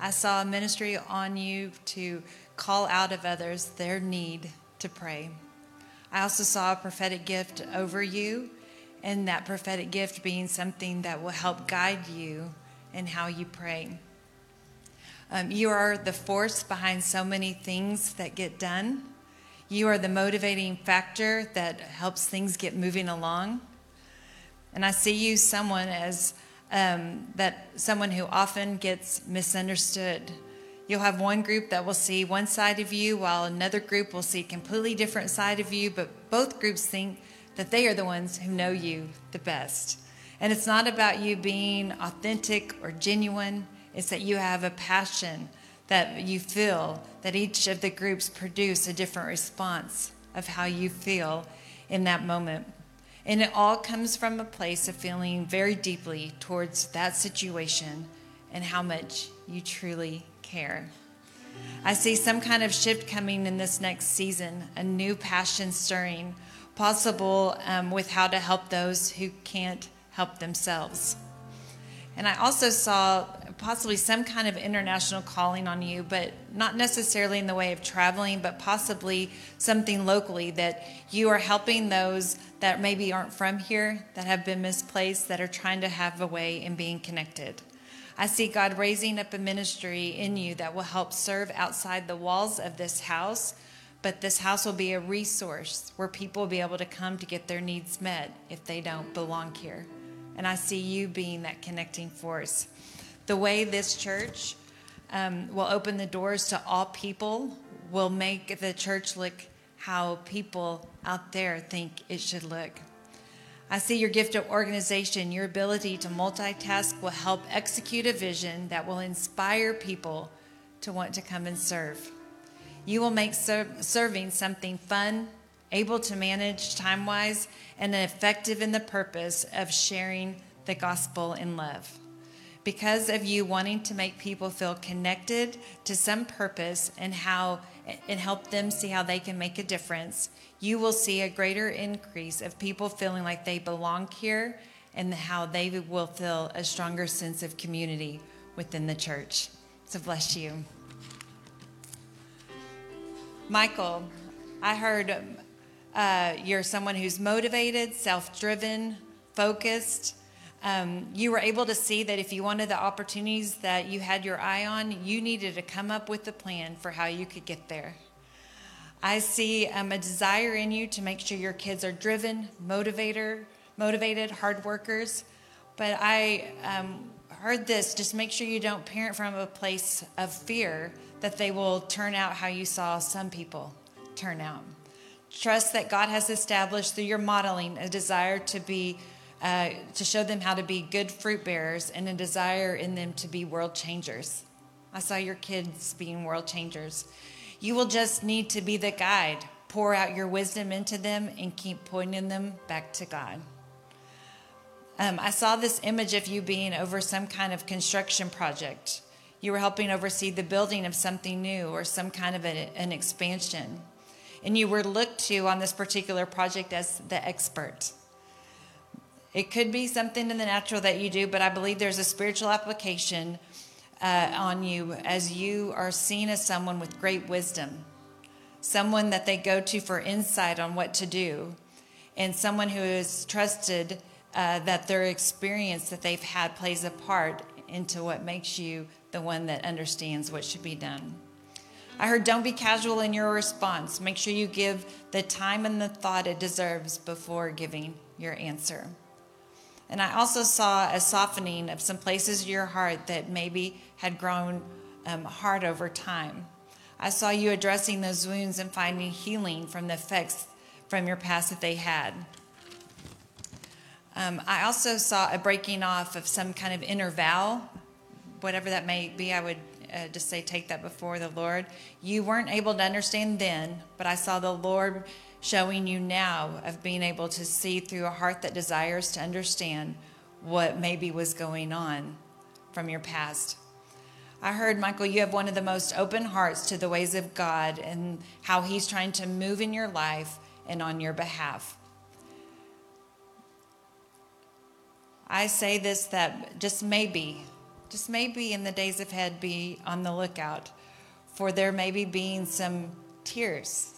I saw a ministry on you to call out of others their need to pray. I also saw a prophetic gift over you, and that prophetic gift being something that will help guide you in how you pray. Um, you are the force behind so many things that get done. You are the motivating factor that helps things get moving along. And I see you someone as um, that someone who often gets misunderstood. You'll have one group that will see one side of you, while another group will see a completely different side of you. But both groups think that they are the ones who know you the best. And it's not about you being authentic or genuine. It's that you have a passion that you feel that each of the groups produce a different response of how you feel in that moment. And it all comes from a place of feeling very deeply towards that situation and how much you truly care. I see some kind of shift coming in this next season, a new passion stirring, possible um, with how to help those who can't help themselves. And I also saw possibly some kind of international calling on you, but not necessarily in the way of traveling, but possibly something locally that you are helping those that maybe aren't from here, that have been misplaced, that are trying to have a way in being connected. I see God raising up a ministry in you that will help serve outside the walls of this house, but this house will be a resource where people will be able to come to get their needs met if they don't belong here. And I see you being that connecting force. The way this church um, will open the doors to all people will make the church look how people out there think it should look. I see your gift of organization, your ability to multitask will help execute a vision that will inspire people to want to come and serve. You will make ser- serving something fun able to manage time wise, and effective in the purpose of sharing the gospel in love. Because of you wanting to make people feel connected to some purpose and how and help them see how they can make a difference, you will see a greater increase of people feeling like they belong here and how they will feel a stronger sense of community within the church. So bless you. Michael, I heard uh, you're someone who's motivated, self driven, focused. Um, you were able to see that if you wanted the opportunities that you had your eye on, you needed to come up with a plan for how you could get there. I see um, a desire in you to make sure your kids are driven, motivator, motivated, hard workers. But I um, heard this just make sure you don't parent from a place of fear that they will turn out how you saw some people turn out. Trust that God has established through your modeling a desire to be. Uh, to show them how to be good fruit bearers and a desire in them to be world changers. I saw your kids being world changers. You will just need to be the guide. Pour out your wisdom into them and keep pointing them back to God. Um, I saw this image of you being over some kind of construction project. You were helping oversee the building of something new or some kind of a, an expansion. And you were looked to on this particular project as the expert. It could be something in the natural that you do, but I believe there's a spiritual application uh, on you as you are seen as someone with great wisdom, someone that they go to for insight on what to do, and someone who is trusted uh, that their experience that they've had plays a part into what makes you the one that understands what should be done. I heard don't be casual in your response. Make sure you give the time and the thought it deserves before giving your answer. And I also saw a softening of some places of your heart that maybe had grown um, hard over time. I saw you addressing those wounds and finding healing from the effects from your past that they had. Um, I also saw a breaking off of some kind of inner vow, whatever that may be. I would uh, just say, take that before the Lord. You weren't able to understand then, but I saw the Lord showing you now of being able to see through a heart that desires to understand what maybe was going on from your past. I heard, Michael, you have one of the most open hearts to the ways of God and how He's trying to move in your life and on your behalf. I say this that just maybe, just maybe in the days ahead, be on the lookout for there maybe being some tears.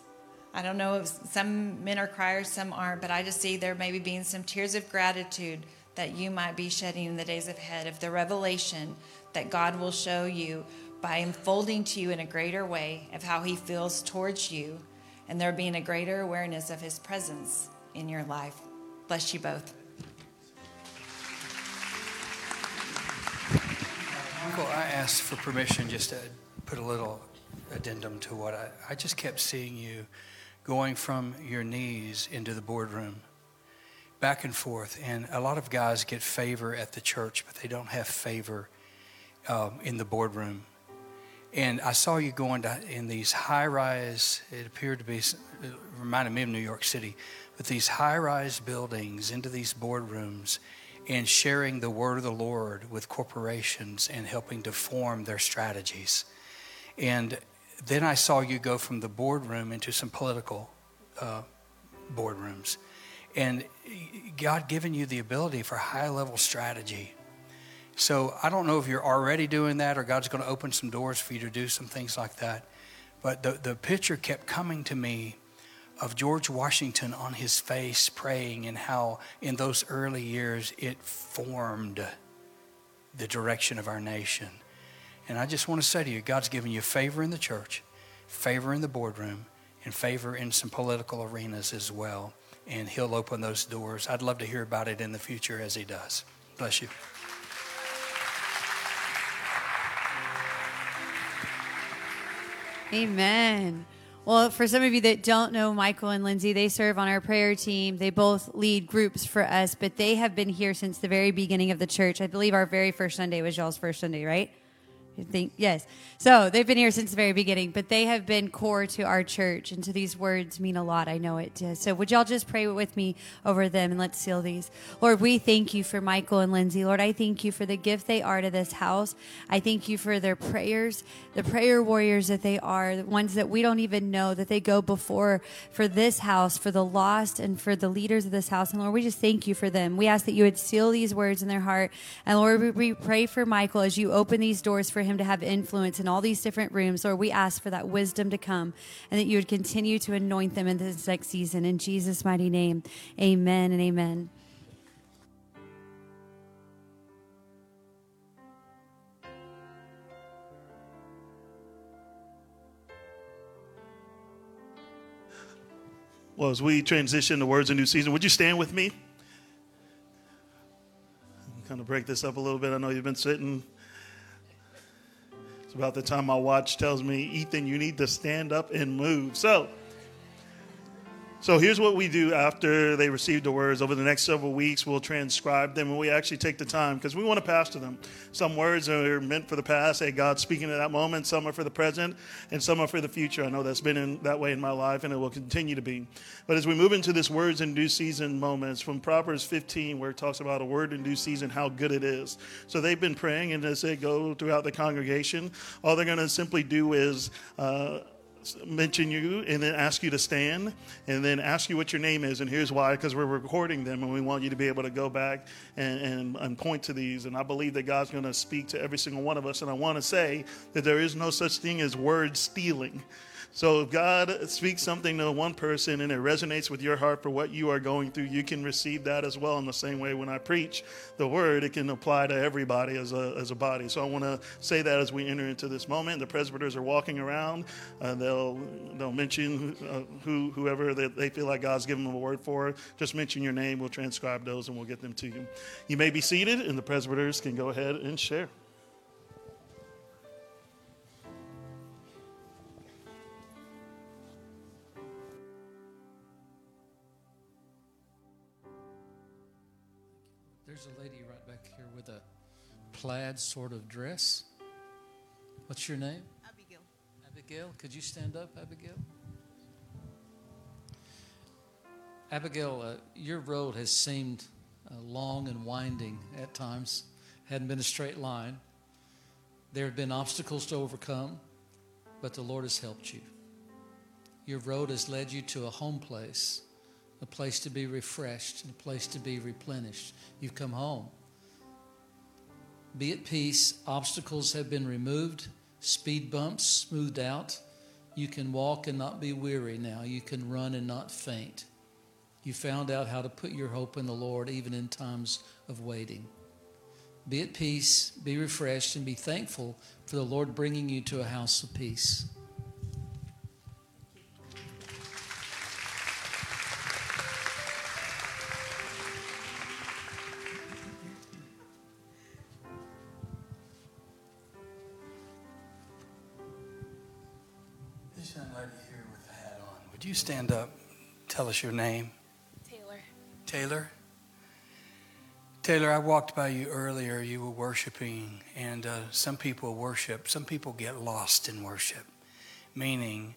I don't know if some men are criers, some aren't, but I just see there maybe being some tears of gratitude that you might be shedding in the days ahead of the revelation that God will show you by unfolding to you in a greater way of how He feels towards you, and there being a greater awareness of His presence in your life. Bless you both. Uncle, I asked for permission just to put a little addendum to what I, I just kept seeing you going from your knees into the boardroom, back and forth. And a lot of guys get favor at the church, but they don't have favor um, in the boardroom. And I saw you going to, in these high rise, it appeared to be, reminded me of New York City, but these high rise buildings into these boardrooms and sharing the word of the Lord with corporations and helping to form their strategies. And then I saw you go from the boardroom into some political uh, boardrooms. And God given you the ability for high level strategy. So I don't know if you're already doing that or God's going to open some doors for you to do some things like that. But the, the picture kept coming to me of George Washington on his face praying and how in those early years it formed the direction of our nation. And I just want to say to you, God's given you favor in the church, favor in the boardroom, and favor in some political arenas as well. And He'll open those doors. I'd love to hear about it in the future as He does. Bless you. Amen. Well, for some of you that don't know Michael and Lindsay, they serve on our prayer team. They both lead groups for us, but they have been here since the very beginning of the church. I believe our very first Sunday was y'all's first Sunday, right? Think yes. So they've been here since the very beginning, but they have been core to our church, and so these words mean a lot. I know it does. So would y'all just pray with me over them and let's seal these. Lord, we thank you for Michael and Lindsay. Lord, I thank you for the gift they are to this house. I thank you for their prayers, the prayer warriors that they are, the ones that we don't even know that they go before for this house, for the lost, and for the leaders of this house. And Lord, we just thank you for them. We ask that you would seal these words in their heart. And Lord, we pray for Michael as you open these doors for him to have influence in all these different rooms. Lord, we ask for that wisdom to come and that you would continue to anoint them in this next season. In Jesus' mighty name, amen and amen. Well, as we transition to words of new season, would you stand with me? Kind of break this up a little bit. I know you've been sitting. It's about the time my watch tells me, Ethan, you need to stand up and move. So, so here's what we do after they receive the words. Over the next several weeks, we'll transcribe them and we actually take the time because we want to pastor them. Some words are meant for the past, hey, God's speaking at that moment. Some are for the present, and some are for the future. I know that's been in, that way in my life, and it will continue to be. But as we move into this words in due season moments from Proverbs 15, where it talks about a word in due season, how good it is. So they've been praying, and as they go throughout the congregation, all they're going to simply do is. Uh, mention you and then ask you to stand and then ask you what your name is and here's why because we're recording them and we want you to be able to go back and, and, and point to these. And i believe that god's going to speak to every single one of us. And i want to say that there is no such thing as word stealing so if God speaks something to one person and it resonates with your heart for what you are going through, you can receive that as well. In the same way, when I preach the word, it can apply to everybody as a, as a body. So I want to say that as we enter into this moment. The presbyters are walking around. Uh, they'll they'll mention uh, who whoever they, they feel like God's given them a word for. Just mention your name. We'll transcribe those and we'll get them to you. You may be seated, and the presbyters can go ahead and share. Plaid sort of dress. What's your name? Abigail. Abigail. Could you stand up, Abigail? Abigail, uh, your road has seemed uh, long and winding at times, hadn't been a straight line. There have been obstacles to overcome, but the Lord has helped you. Your road has led you to a home place, a place to be refreshed, a place to be replenished. You've come home. Be at peace. Obstacles have been removed, speed bumps smoothed out. You can walk and not be weary now. You can run and not faint. You found out how to put your hope in the Lord even in times of waiting. Be at peace, be refreshed, and be thankful for the Lord bringing you to a house of peace. Stand up? Tell us your name. Taylor. Taylor? Taylor, I walked by you earlier. You were worshiping, and uh, some people worship. Some people get lost in worship, meaning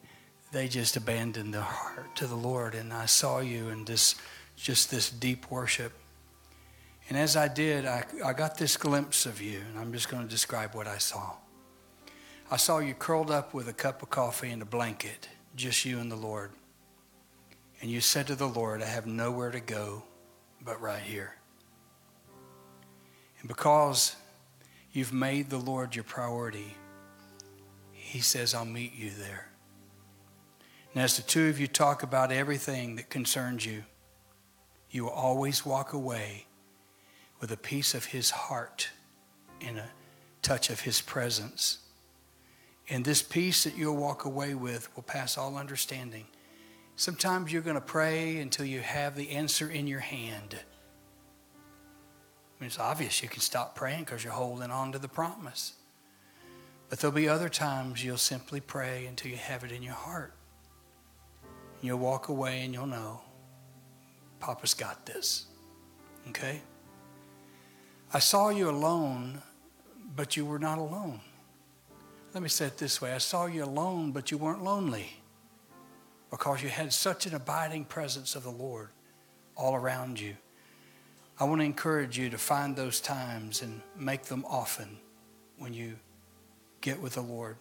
they just abandon their heart to the Lord. And I saw you in this, just this deep worship. And as I did, I, I got this glimpse of you, and I'm just going to describe what I saw. I saw you curled up with a cup of coffee and a blanket, just you and the Lord. And you said to the Lord, I have nowhere to go but right here. And because you've made the Lord your priority, He says, I'll meet you there. And as the two of you talk about everything that concerns you, you will always walk away with a piece of His heart and a touch of His presence. And this peace that you'll walk away with will pass all understanding. Sometimes you're going to pray until you have the answer in your hand. I mean, it's obvious you can stop praying because you're holding on to the promise. But there'll be other times you'll simply pray until you have it in your heart. You'll walk away and you'll know, Papa's got this. Okay? I saw you alone, but you were not alone. Let me say it this way I saw you alone, but you weren't lonely because you had such an abiding presence of the Lord all around you. I want to encourage you to find those times and make them often when you get with the Lord.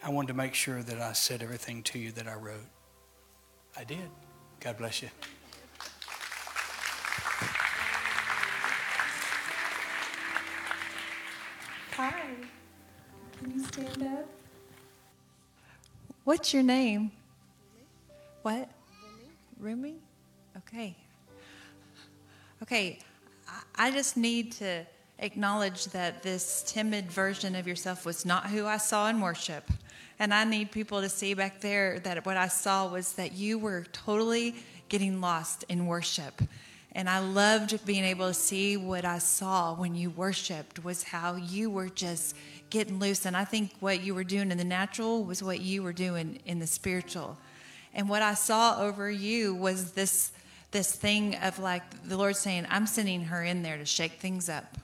I wanted to make sure that I said everything to you that I wrote. I did. God bless you. Hi. Can you stand up? What's your name? What? Rumi? Okay. Okay. I- I just need to acknowledge that this timid version of yourself was not who I saw in worship. And I need people to see back there that what I saw was that you were totally getting lost in worship. And I loved being able to see what I saw when you worshiped was how you were just getting loose. And I think what you were doing in the natural was what you were doing in the spiritual. And what I saw over you was this this thing of like the Lord saying, I'm sending her in there to shake things up.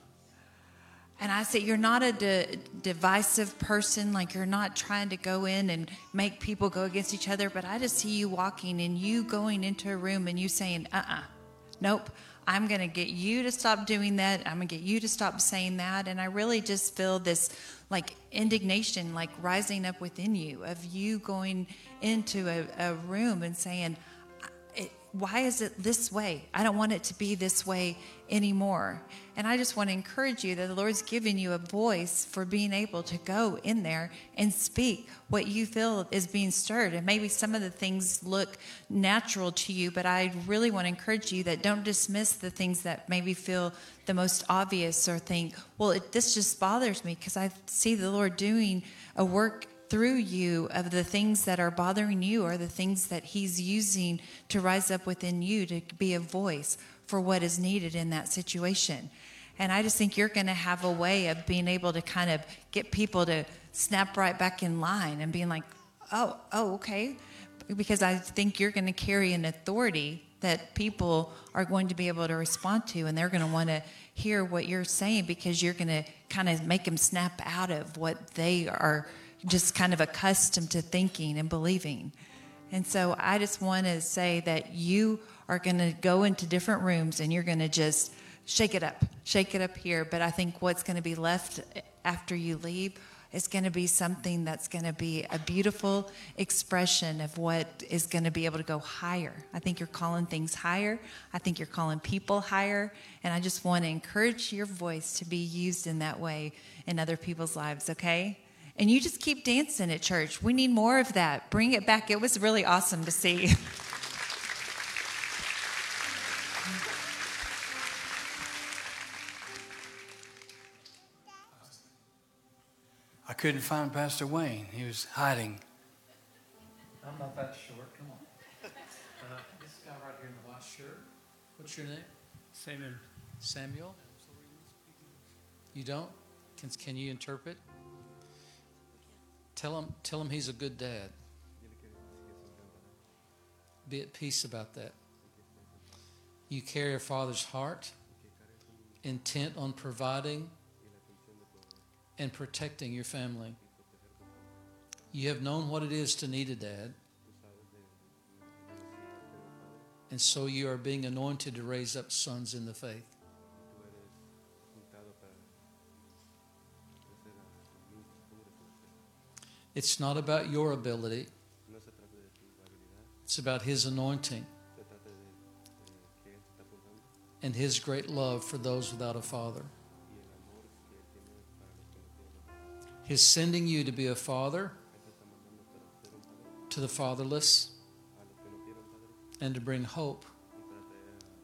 And I said, You're not a de- divisive person. Like, you're not trying to go in and make people go against each other. But I just see you walking and you going into a room and you saying, Uh uh-uh, uh, nope. I'm going to get you to stop doing that. I'm going to get you to stop saying that. And I really just feel this like indignation, like rising up within you of you going into a, a room and saying, why is it this way? I don't want it to be this way anymore. And I just want to encourage you that the Lord's given you a voice for being able to go in there and speak what you feel is being stirred. And maybe some of the things look natural to you, but I really want to encourage you that don't dismiss the things that maybe feel the most obvious or think, well, it, this just bothers me because I see the Lord doing a work through you of the things that are bothering you or the things that He's using to rise up within you to be a voice for what is needed in that situation. And I just think you're going to have a way of being able to kind of get people to snap right back in line and being like, oh, oh, okay. Because I think you're going to carry an authority that people are going to be able to respond to and they're going to want to hear what you're saying because you're going to kind of make them snap out of what they are just kind of accustomed to thinking and believing. And so I just want to say that you are going to go into different rooms and you're going to just shake it up, shake it up here. But I think what's going to be left after you leave is going to be something that's going to be a beautiful expression of what is going to be able to go higher. I think you're calling things higher. I think you're calling people higher. And I just want to encourage your voice to be used in that way in other people's lives, okay? and you just keep dancing at church. We need more of that. Bring it back. It was really awesome to see. couldn't find Pastor Wayne. He was hiding. I'm not that short. Come on. Uh, this guy right here in the white shirt. What's your name? Samuel. Samuel. You don't? Can, can you interpret? Tell him, tell him he's a good dad. Be at peace about that. You carry a father's heart, intent on providing and protecting your family. You have known what it is to need a dad. And so you are being anointed to raise up sons in the faith. It's not about your ability, it's about His anointing and His great love for those without a father. His sending you to be a father to the fatherless and to bring hope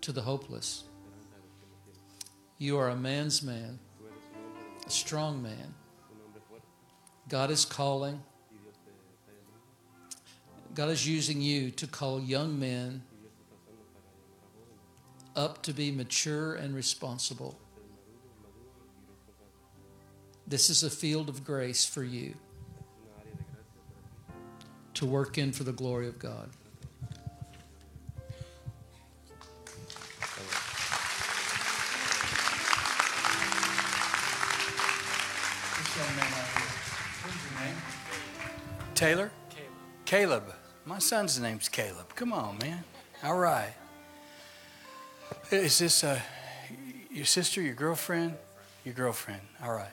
to the hopeless. You are a man's man, a strong man God is calling. God is using you to call young men up to be mature and responsible. This is a field of grace for you to work in for the glory of God. young man right here. What's your name? Taylor? Caleb. Caleb. My son's name's Caleb. Come on, man. All right. Is this uh, your sister, your girlfriend? Your girlfriend. All right.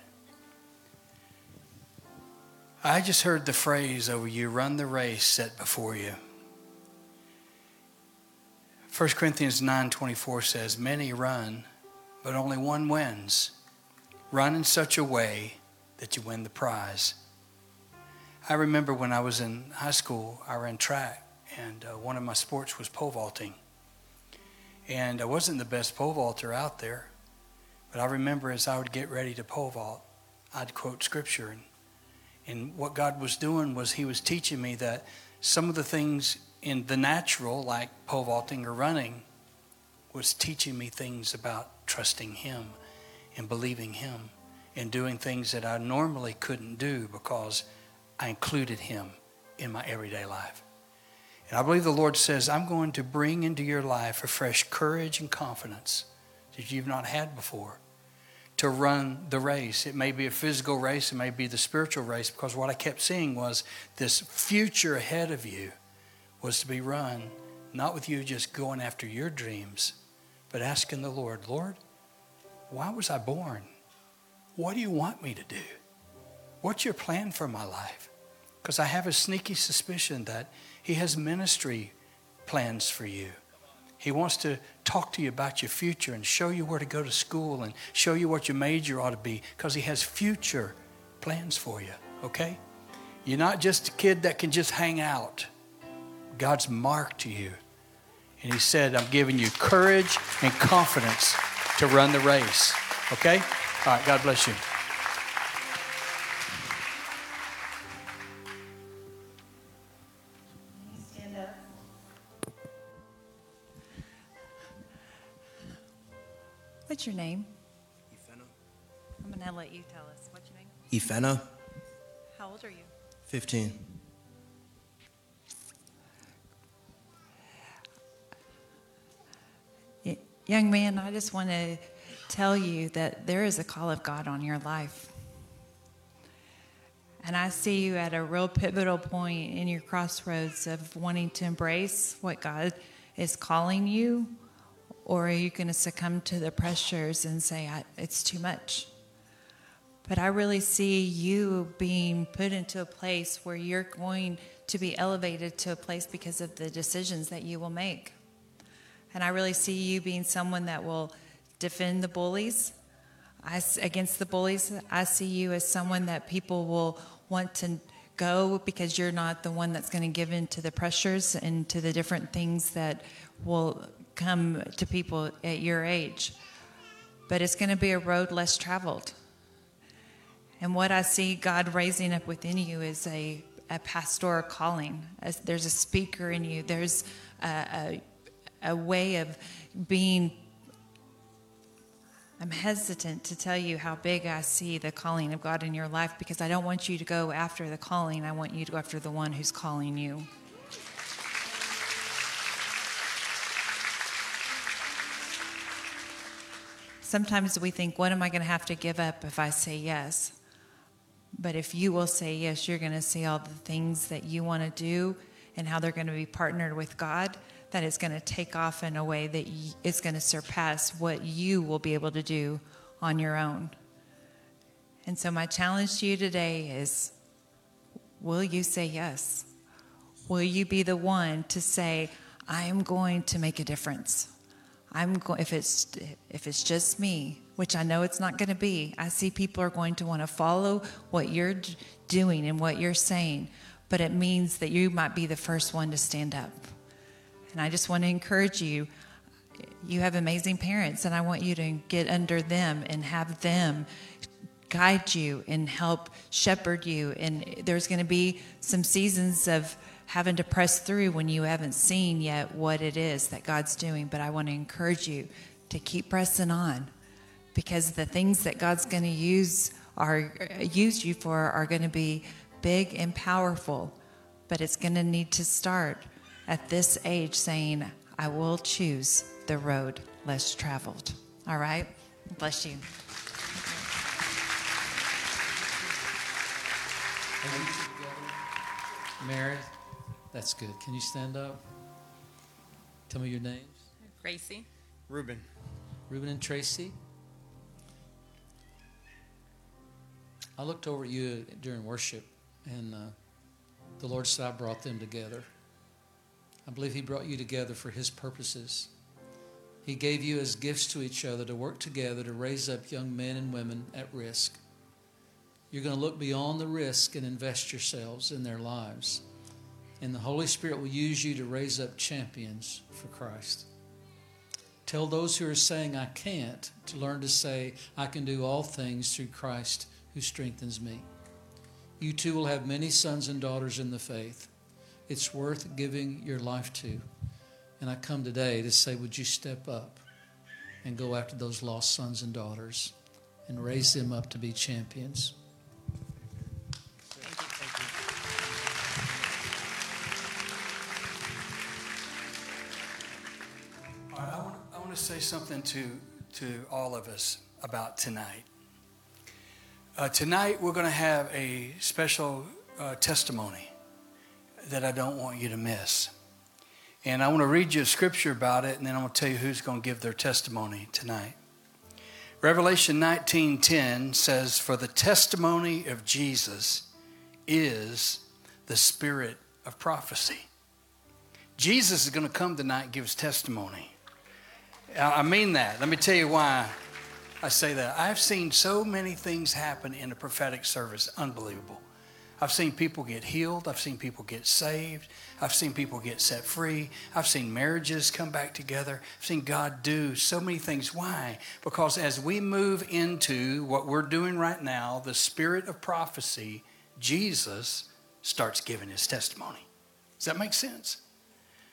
I just heard the phrase over you run the race set before you. 1 Corinthians 9:24 says, "Many run, but only one wins. Run in such a way that you win the prize." I remember when I was in high school, I ran track, and uh, one of my sports was pole vaulting. And I wasn't the best pole vaulter out there, but I remember as I would get ready to pole vault, I'd quote scripture. And, and what God was doing was He was teaching me that some of the things in the natural, like pole vaulting or running, was teaching me things about trusting Him and believing Him and doing things that I normally couldn't do because I included Him in my everyday life. And I believe the Lord says, I'm going to bring into your life a fresh courage and confidence that you've not had before to run the race. It may be a physical race, it may be the spiritual race, because what I kept seeing was this future ahead of you was to be run, not with you just going after your dreams, but asking the Lord, Lord, why was I born? What do you want me to do? What's your plan for my life? Because I have a sneaky suspicion that He has ministry plans for you. He wants to talk to you about your future and show you where to go to school and show you what your major ought to be because He has future plans for you, okay? You're not just a kid that can just hang out. God's marked you. And He said, I'm giving you courage and confidence to run the race, okay? All right, God bless you. What's your name? I'm going to let you tell us. What's your name? Ifena, How old are you? 15. Young man, I just want to tell you that there is a call of God on your life. And I see you at a real pivotal point in your crossroads of wanting to embrace what God is calling you, or are you going to succumb to the pressures and say, it's too much? But I really see you being put into a place where you're going to be elevated to a place because of the decisions that you will make. And I really see you being someone that will defend the bullies. I, against the bullies, I see you as someone that people will want to go because you're not the one that's going to give in to the pressures and to the different things that will come to people at your age. But it's going to be a road less traveled. And what I see God raising up within you is a, a pastoral calling. As there's a speaker in you. There's a, a, a way of being. I'm hesitant to tell you how big I see the calling of God in your life because I don't want you to go after the calling. I want you to go after the one who's calling you. Sometimes we think, what am I going to have to give up if I say yes? But if you will say yes, you're going to see all the things that you want to do and how they're going to be partnered with God. That is going to take off in a way that y- going to surpass what you will be able to do on your own. And so, my challenge to you today is will you say yes? Will you be the one to say, I am going to make a difference? I'm going if it's if it's just me, which I know it's not going to be. I see people are going to want to follow what you're d- doing and what you're saying, but it means that you might be the first one to stand up. And I just want to encourage you. You have amazing parents, and I want you to get under them and have them guide you and help shepherd you. And there's going to be some seasons of having to press through when you haven't seen yet what it is that God's doing. But I want to encourage you to keep pressing on because the things that God's going to use are use you for are going to be big and powerful. But it's going to need to start at this age saying, I will choose the road less traveled. All right? Bless you. Are That's good. Can you stand up? Tell me your names. Gracie. Ruben. Ruben and Tracy. I looked over at you during worship, and uh, the Lord said, I brought them together. I believe He brought you together for His purposes. He gave you as gifts to each other to work together to raise up young men and women at risk. You're going to look beyond the risk and invest yourselves in their lives. And the Holy Spirit will use you to raise up champions for Christ. Tell those who are saying, I can't, to learn to say, I can do all things through Christ who strengthens me. You too will have many sons and daughters in the faith. It's worth giving your life to. And I come today to say, would you step up and go after those lost sons and daughters and raise them up to be champions? Say something to, to all of us about tonight. Uh, tonight, we're going to have a special uh, testimony that I don't want you to miss. And I want to read you a scripture about it, and then I'm going to tell you who's going to give their testimony tonight. Revelation 19:10 says, "For the testimony of Jesus is the spirit of prophecy." Jesus is going to come tonight and give his testimony. I mean that. Let me tell you why I say that. I've seen so many things happen in a prophetic service, unbelievable. I've seen people get healed. I've seen people get saved. I've seen people get set free. I've seen marriages come back together. I've seen God do so many things. Why? Because as we move into what we're doing right now, the spirit of prophecy, Jesus starts giving his testimony. Does that make sense?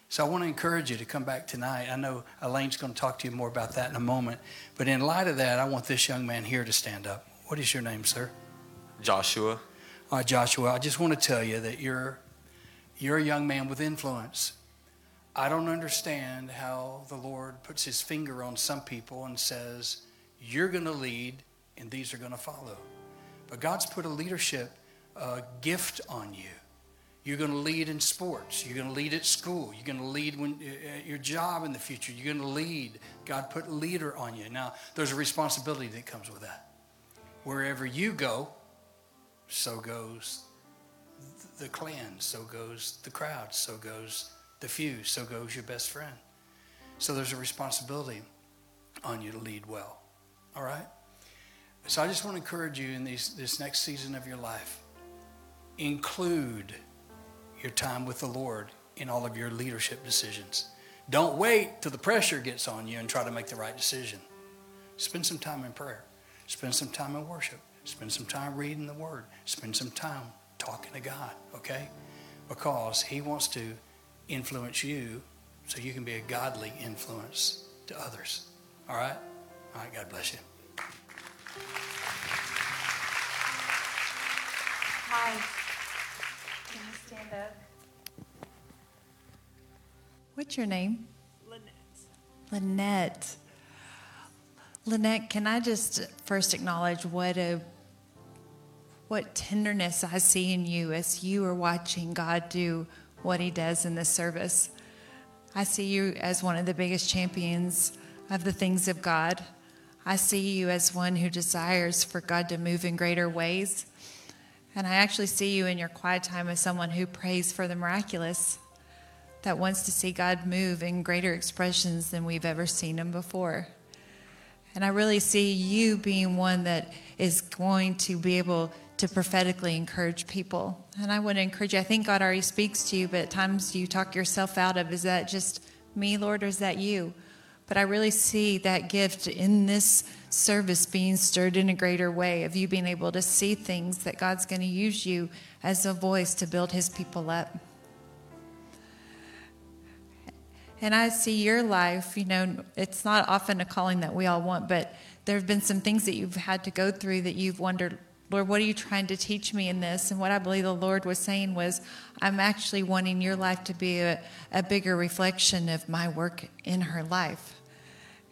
So I want to encourage you to come back tonight. I know Elaine's going to talk to you more about that in a moment. But in light of that, I want this young man here to stand up. What is your name, sir? Joshua. All right, Joshua, I just want to tell you that you're, you're a young man with influence. I don't understand how the Lord puts his finger on some people and says, You're going to lead, and these are going to follow. But God's put a leadership uh, gift on you. You're going to lead in sports. You're going to lead at school. You're going to lead when, uh, at your job in the future. You're going to lead. God put leader on you. Now, there's a responsibility that comes with that. Wherever you go, so goes the clan, so goes the crowd, so goes the few, so goes your best friend. So there's a responsibility on you to lead well. All right? So I just want to encourage you in these, this next season of your life, include your time with the Lord in all of your leadership decisions. Don't wait till the pressure gets on you and try to make the right decision. Spend some time in prayer. Spend some time in worship. Spend some time reading the Word. Spend some time talking to God, okay? Because He wants to influence you so you can be a godly influence to others. All right? All right, God bless you. Hi. Stand up? What's your name? Lynette. Lynette. Lynette, can I just first acknowledge what a what tenderness I see in you as you are watching God do what he does in this service. I see you as one of the biggest champions of the things of God. I see you as one who desires for God to move in greater ways. And I actually see you in your quiet time as someone who prays for the miraculous, that wants to see God move in greater expressions than we've ever seen him before. And I really see you being one that is going to be able to prophetically encourage people. And I want to encourage you. I think God already speaks to you, but at times you talk yourself out of is that just me, Lord, or is that you? But I really see that gift in this service being stirred in a greater way of you being able to see things that God's going to use you as a voice to build his people up. And I see your life, you know, it's not often a calling that we all want, but there have been some things that you've had to go through that you've wondered, Lord, what are you trying to teach me in this? And what I believe the Lord was saying was, I'm actually wanting your life to be a, a bigger reflection of my work in her life.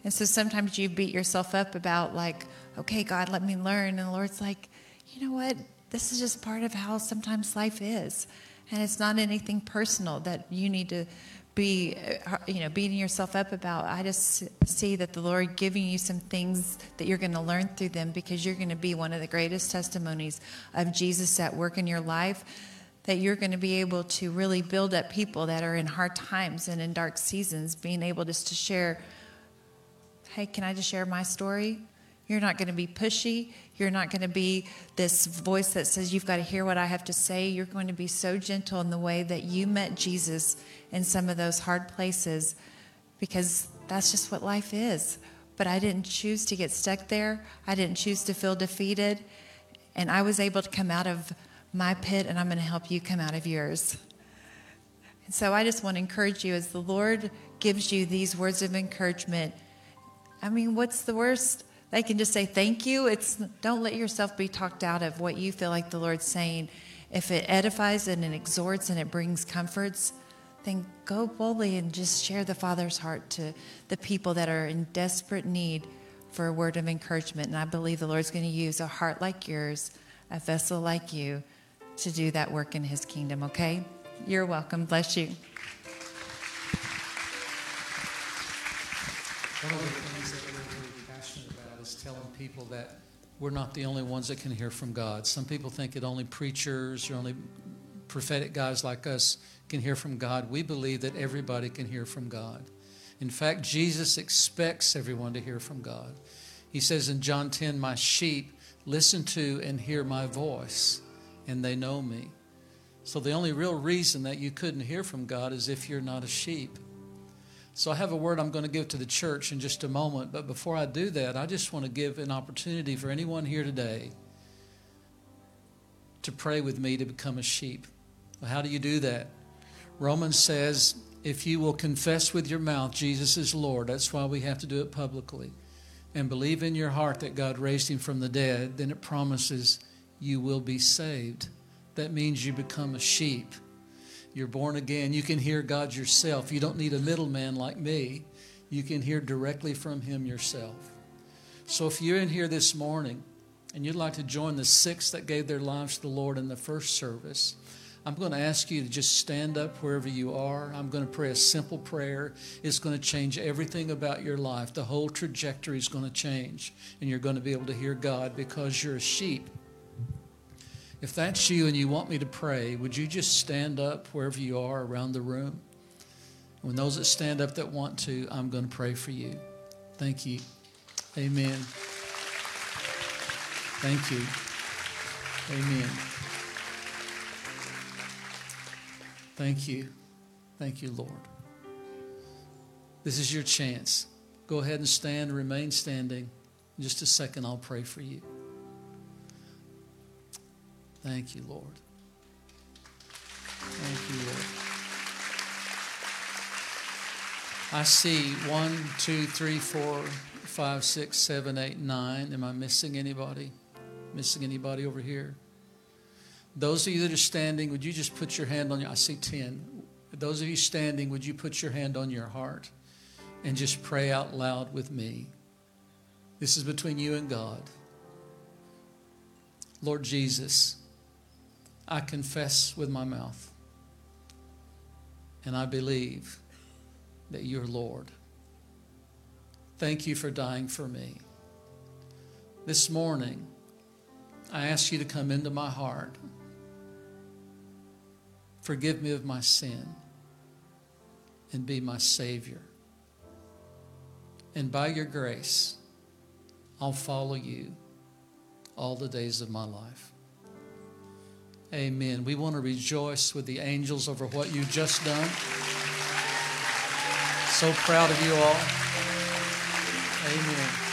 And so sometimes you beat yourself up about, like, okay, God, let me learn. And the Lord's like, you know what? this is just part of how sometimes life is. And it's not anything personal that you need to be, uh, you know, beating yourself up about. I just see that the Lord giving you some things that you're going to learn through them because you're going to be one of the greatest testimonies of Jesus at work in your life. That you're going to be able to really build up people that are in hard times and in dark seasons, being able just to share, hey, can I just share my story? You're not going to be pushy. You're not going to be this voice that says, You've got to hear what I have to say. You're going to be so gentle in the way that you met Jesus in some of those hard places because that's just what life is. But I didn't choose to get stuck there, I didn't choose to feel defeated. And I was able to come out of my pit, and I'm going to help you come out of yours. And so I just want to encourage you as the Lord gives you these words of encouragement. I mean, what's the worst? They can just say thank you. It's don't let yourself be talked out of what you feel like the Lord's saying. If it edifies and it exhorts and it brings comforts, then go boldly and just share the Father's heart to the people that are in desperate need for a word of encouragement. And I believe the Lord's going to use a heart like yours, a vessel like you, to do that work in His kingdom, okay? You're welcome. Bless you. One of the things that we're really passionate about is telling people that we're not the only ones that can hear from God. Some people think that only preachers or only prophetic guys like us can hear from God. We believe that everybody can hear from God. In fact, Jesus expects everyone to hear from God. He says in John 10, My sheep listen to and hear my voice, and they know me. So the only real reason that you couldn't hear from God is if you're not a sheep. So I have a word I'm going to give to the church in just a moment. But before I do that, I just want to give an opportunity for anyone here today to pray with me to become a sheep. Well, how do you do that? Romans says, if you will confess with your mouth Jesus is Lord, that's why we have to do it publicly, and believe in your heart that God raised him from the dead, then it promises you will be saved. That means you become a sheep. You're born again. You can hear God yourself. You don't need a middleman like me. You can hear directly from Him yourself. So if you're in here this morning and you'd like to join the six that gave their lives to the Lord in the first service, I'm going to ask you to just stand up wherever you are. I'm going to pray a simple prayer. It's going to change everything about your life. The whole trajectory is going to change, and you're going to be able to hear God because you're a sheep. If that's you and you want me to pray, would you just stand up wherever you are around the room? When those that stand up that want to, I'm going to pray for you. Thank you. Amen. Thank you. Amen. Thank you. Thank you, Lord. This is your chance. Go ahead and stand, remain standing. In just a second, I'll pray for you. Thank you, Lord. Thank you, Lord. I see one, two, three, four, five, six, seven, eight, nine. Am I missing anybody? Missing anybody over here? Those of you that are standing, would you just put your hand on your I see 10. Those of you standing, would you put your hand on your heart and just pray out loud with me? This is between you and God. Lord Jesus, I confess with my mouth and I believe that you're Lord. Thank you for dying for me. This morning, I ask you to come into my heart. Forgive me of my sin and be my Savior. And by your grace, I'll follow you all the days of my life. Amen. We want to rejoice with the angels over what you've just done. So proud of you all. Amen.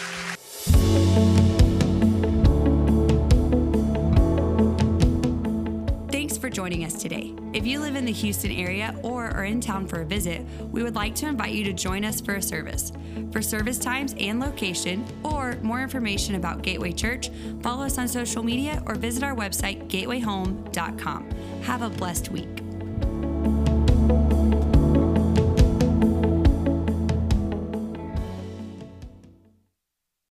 Joining us today. If you live in the Houston area or are in town for a visit, we would like to invite you to join us for a service. For service times and location, or more information about Gateway Church, follow us on social media or visit our website, gatewayhome.com. Have a blessed week.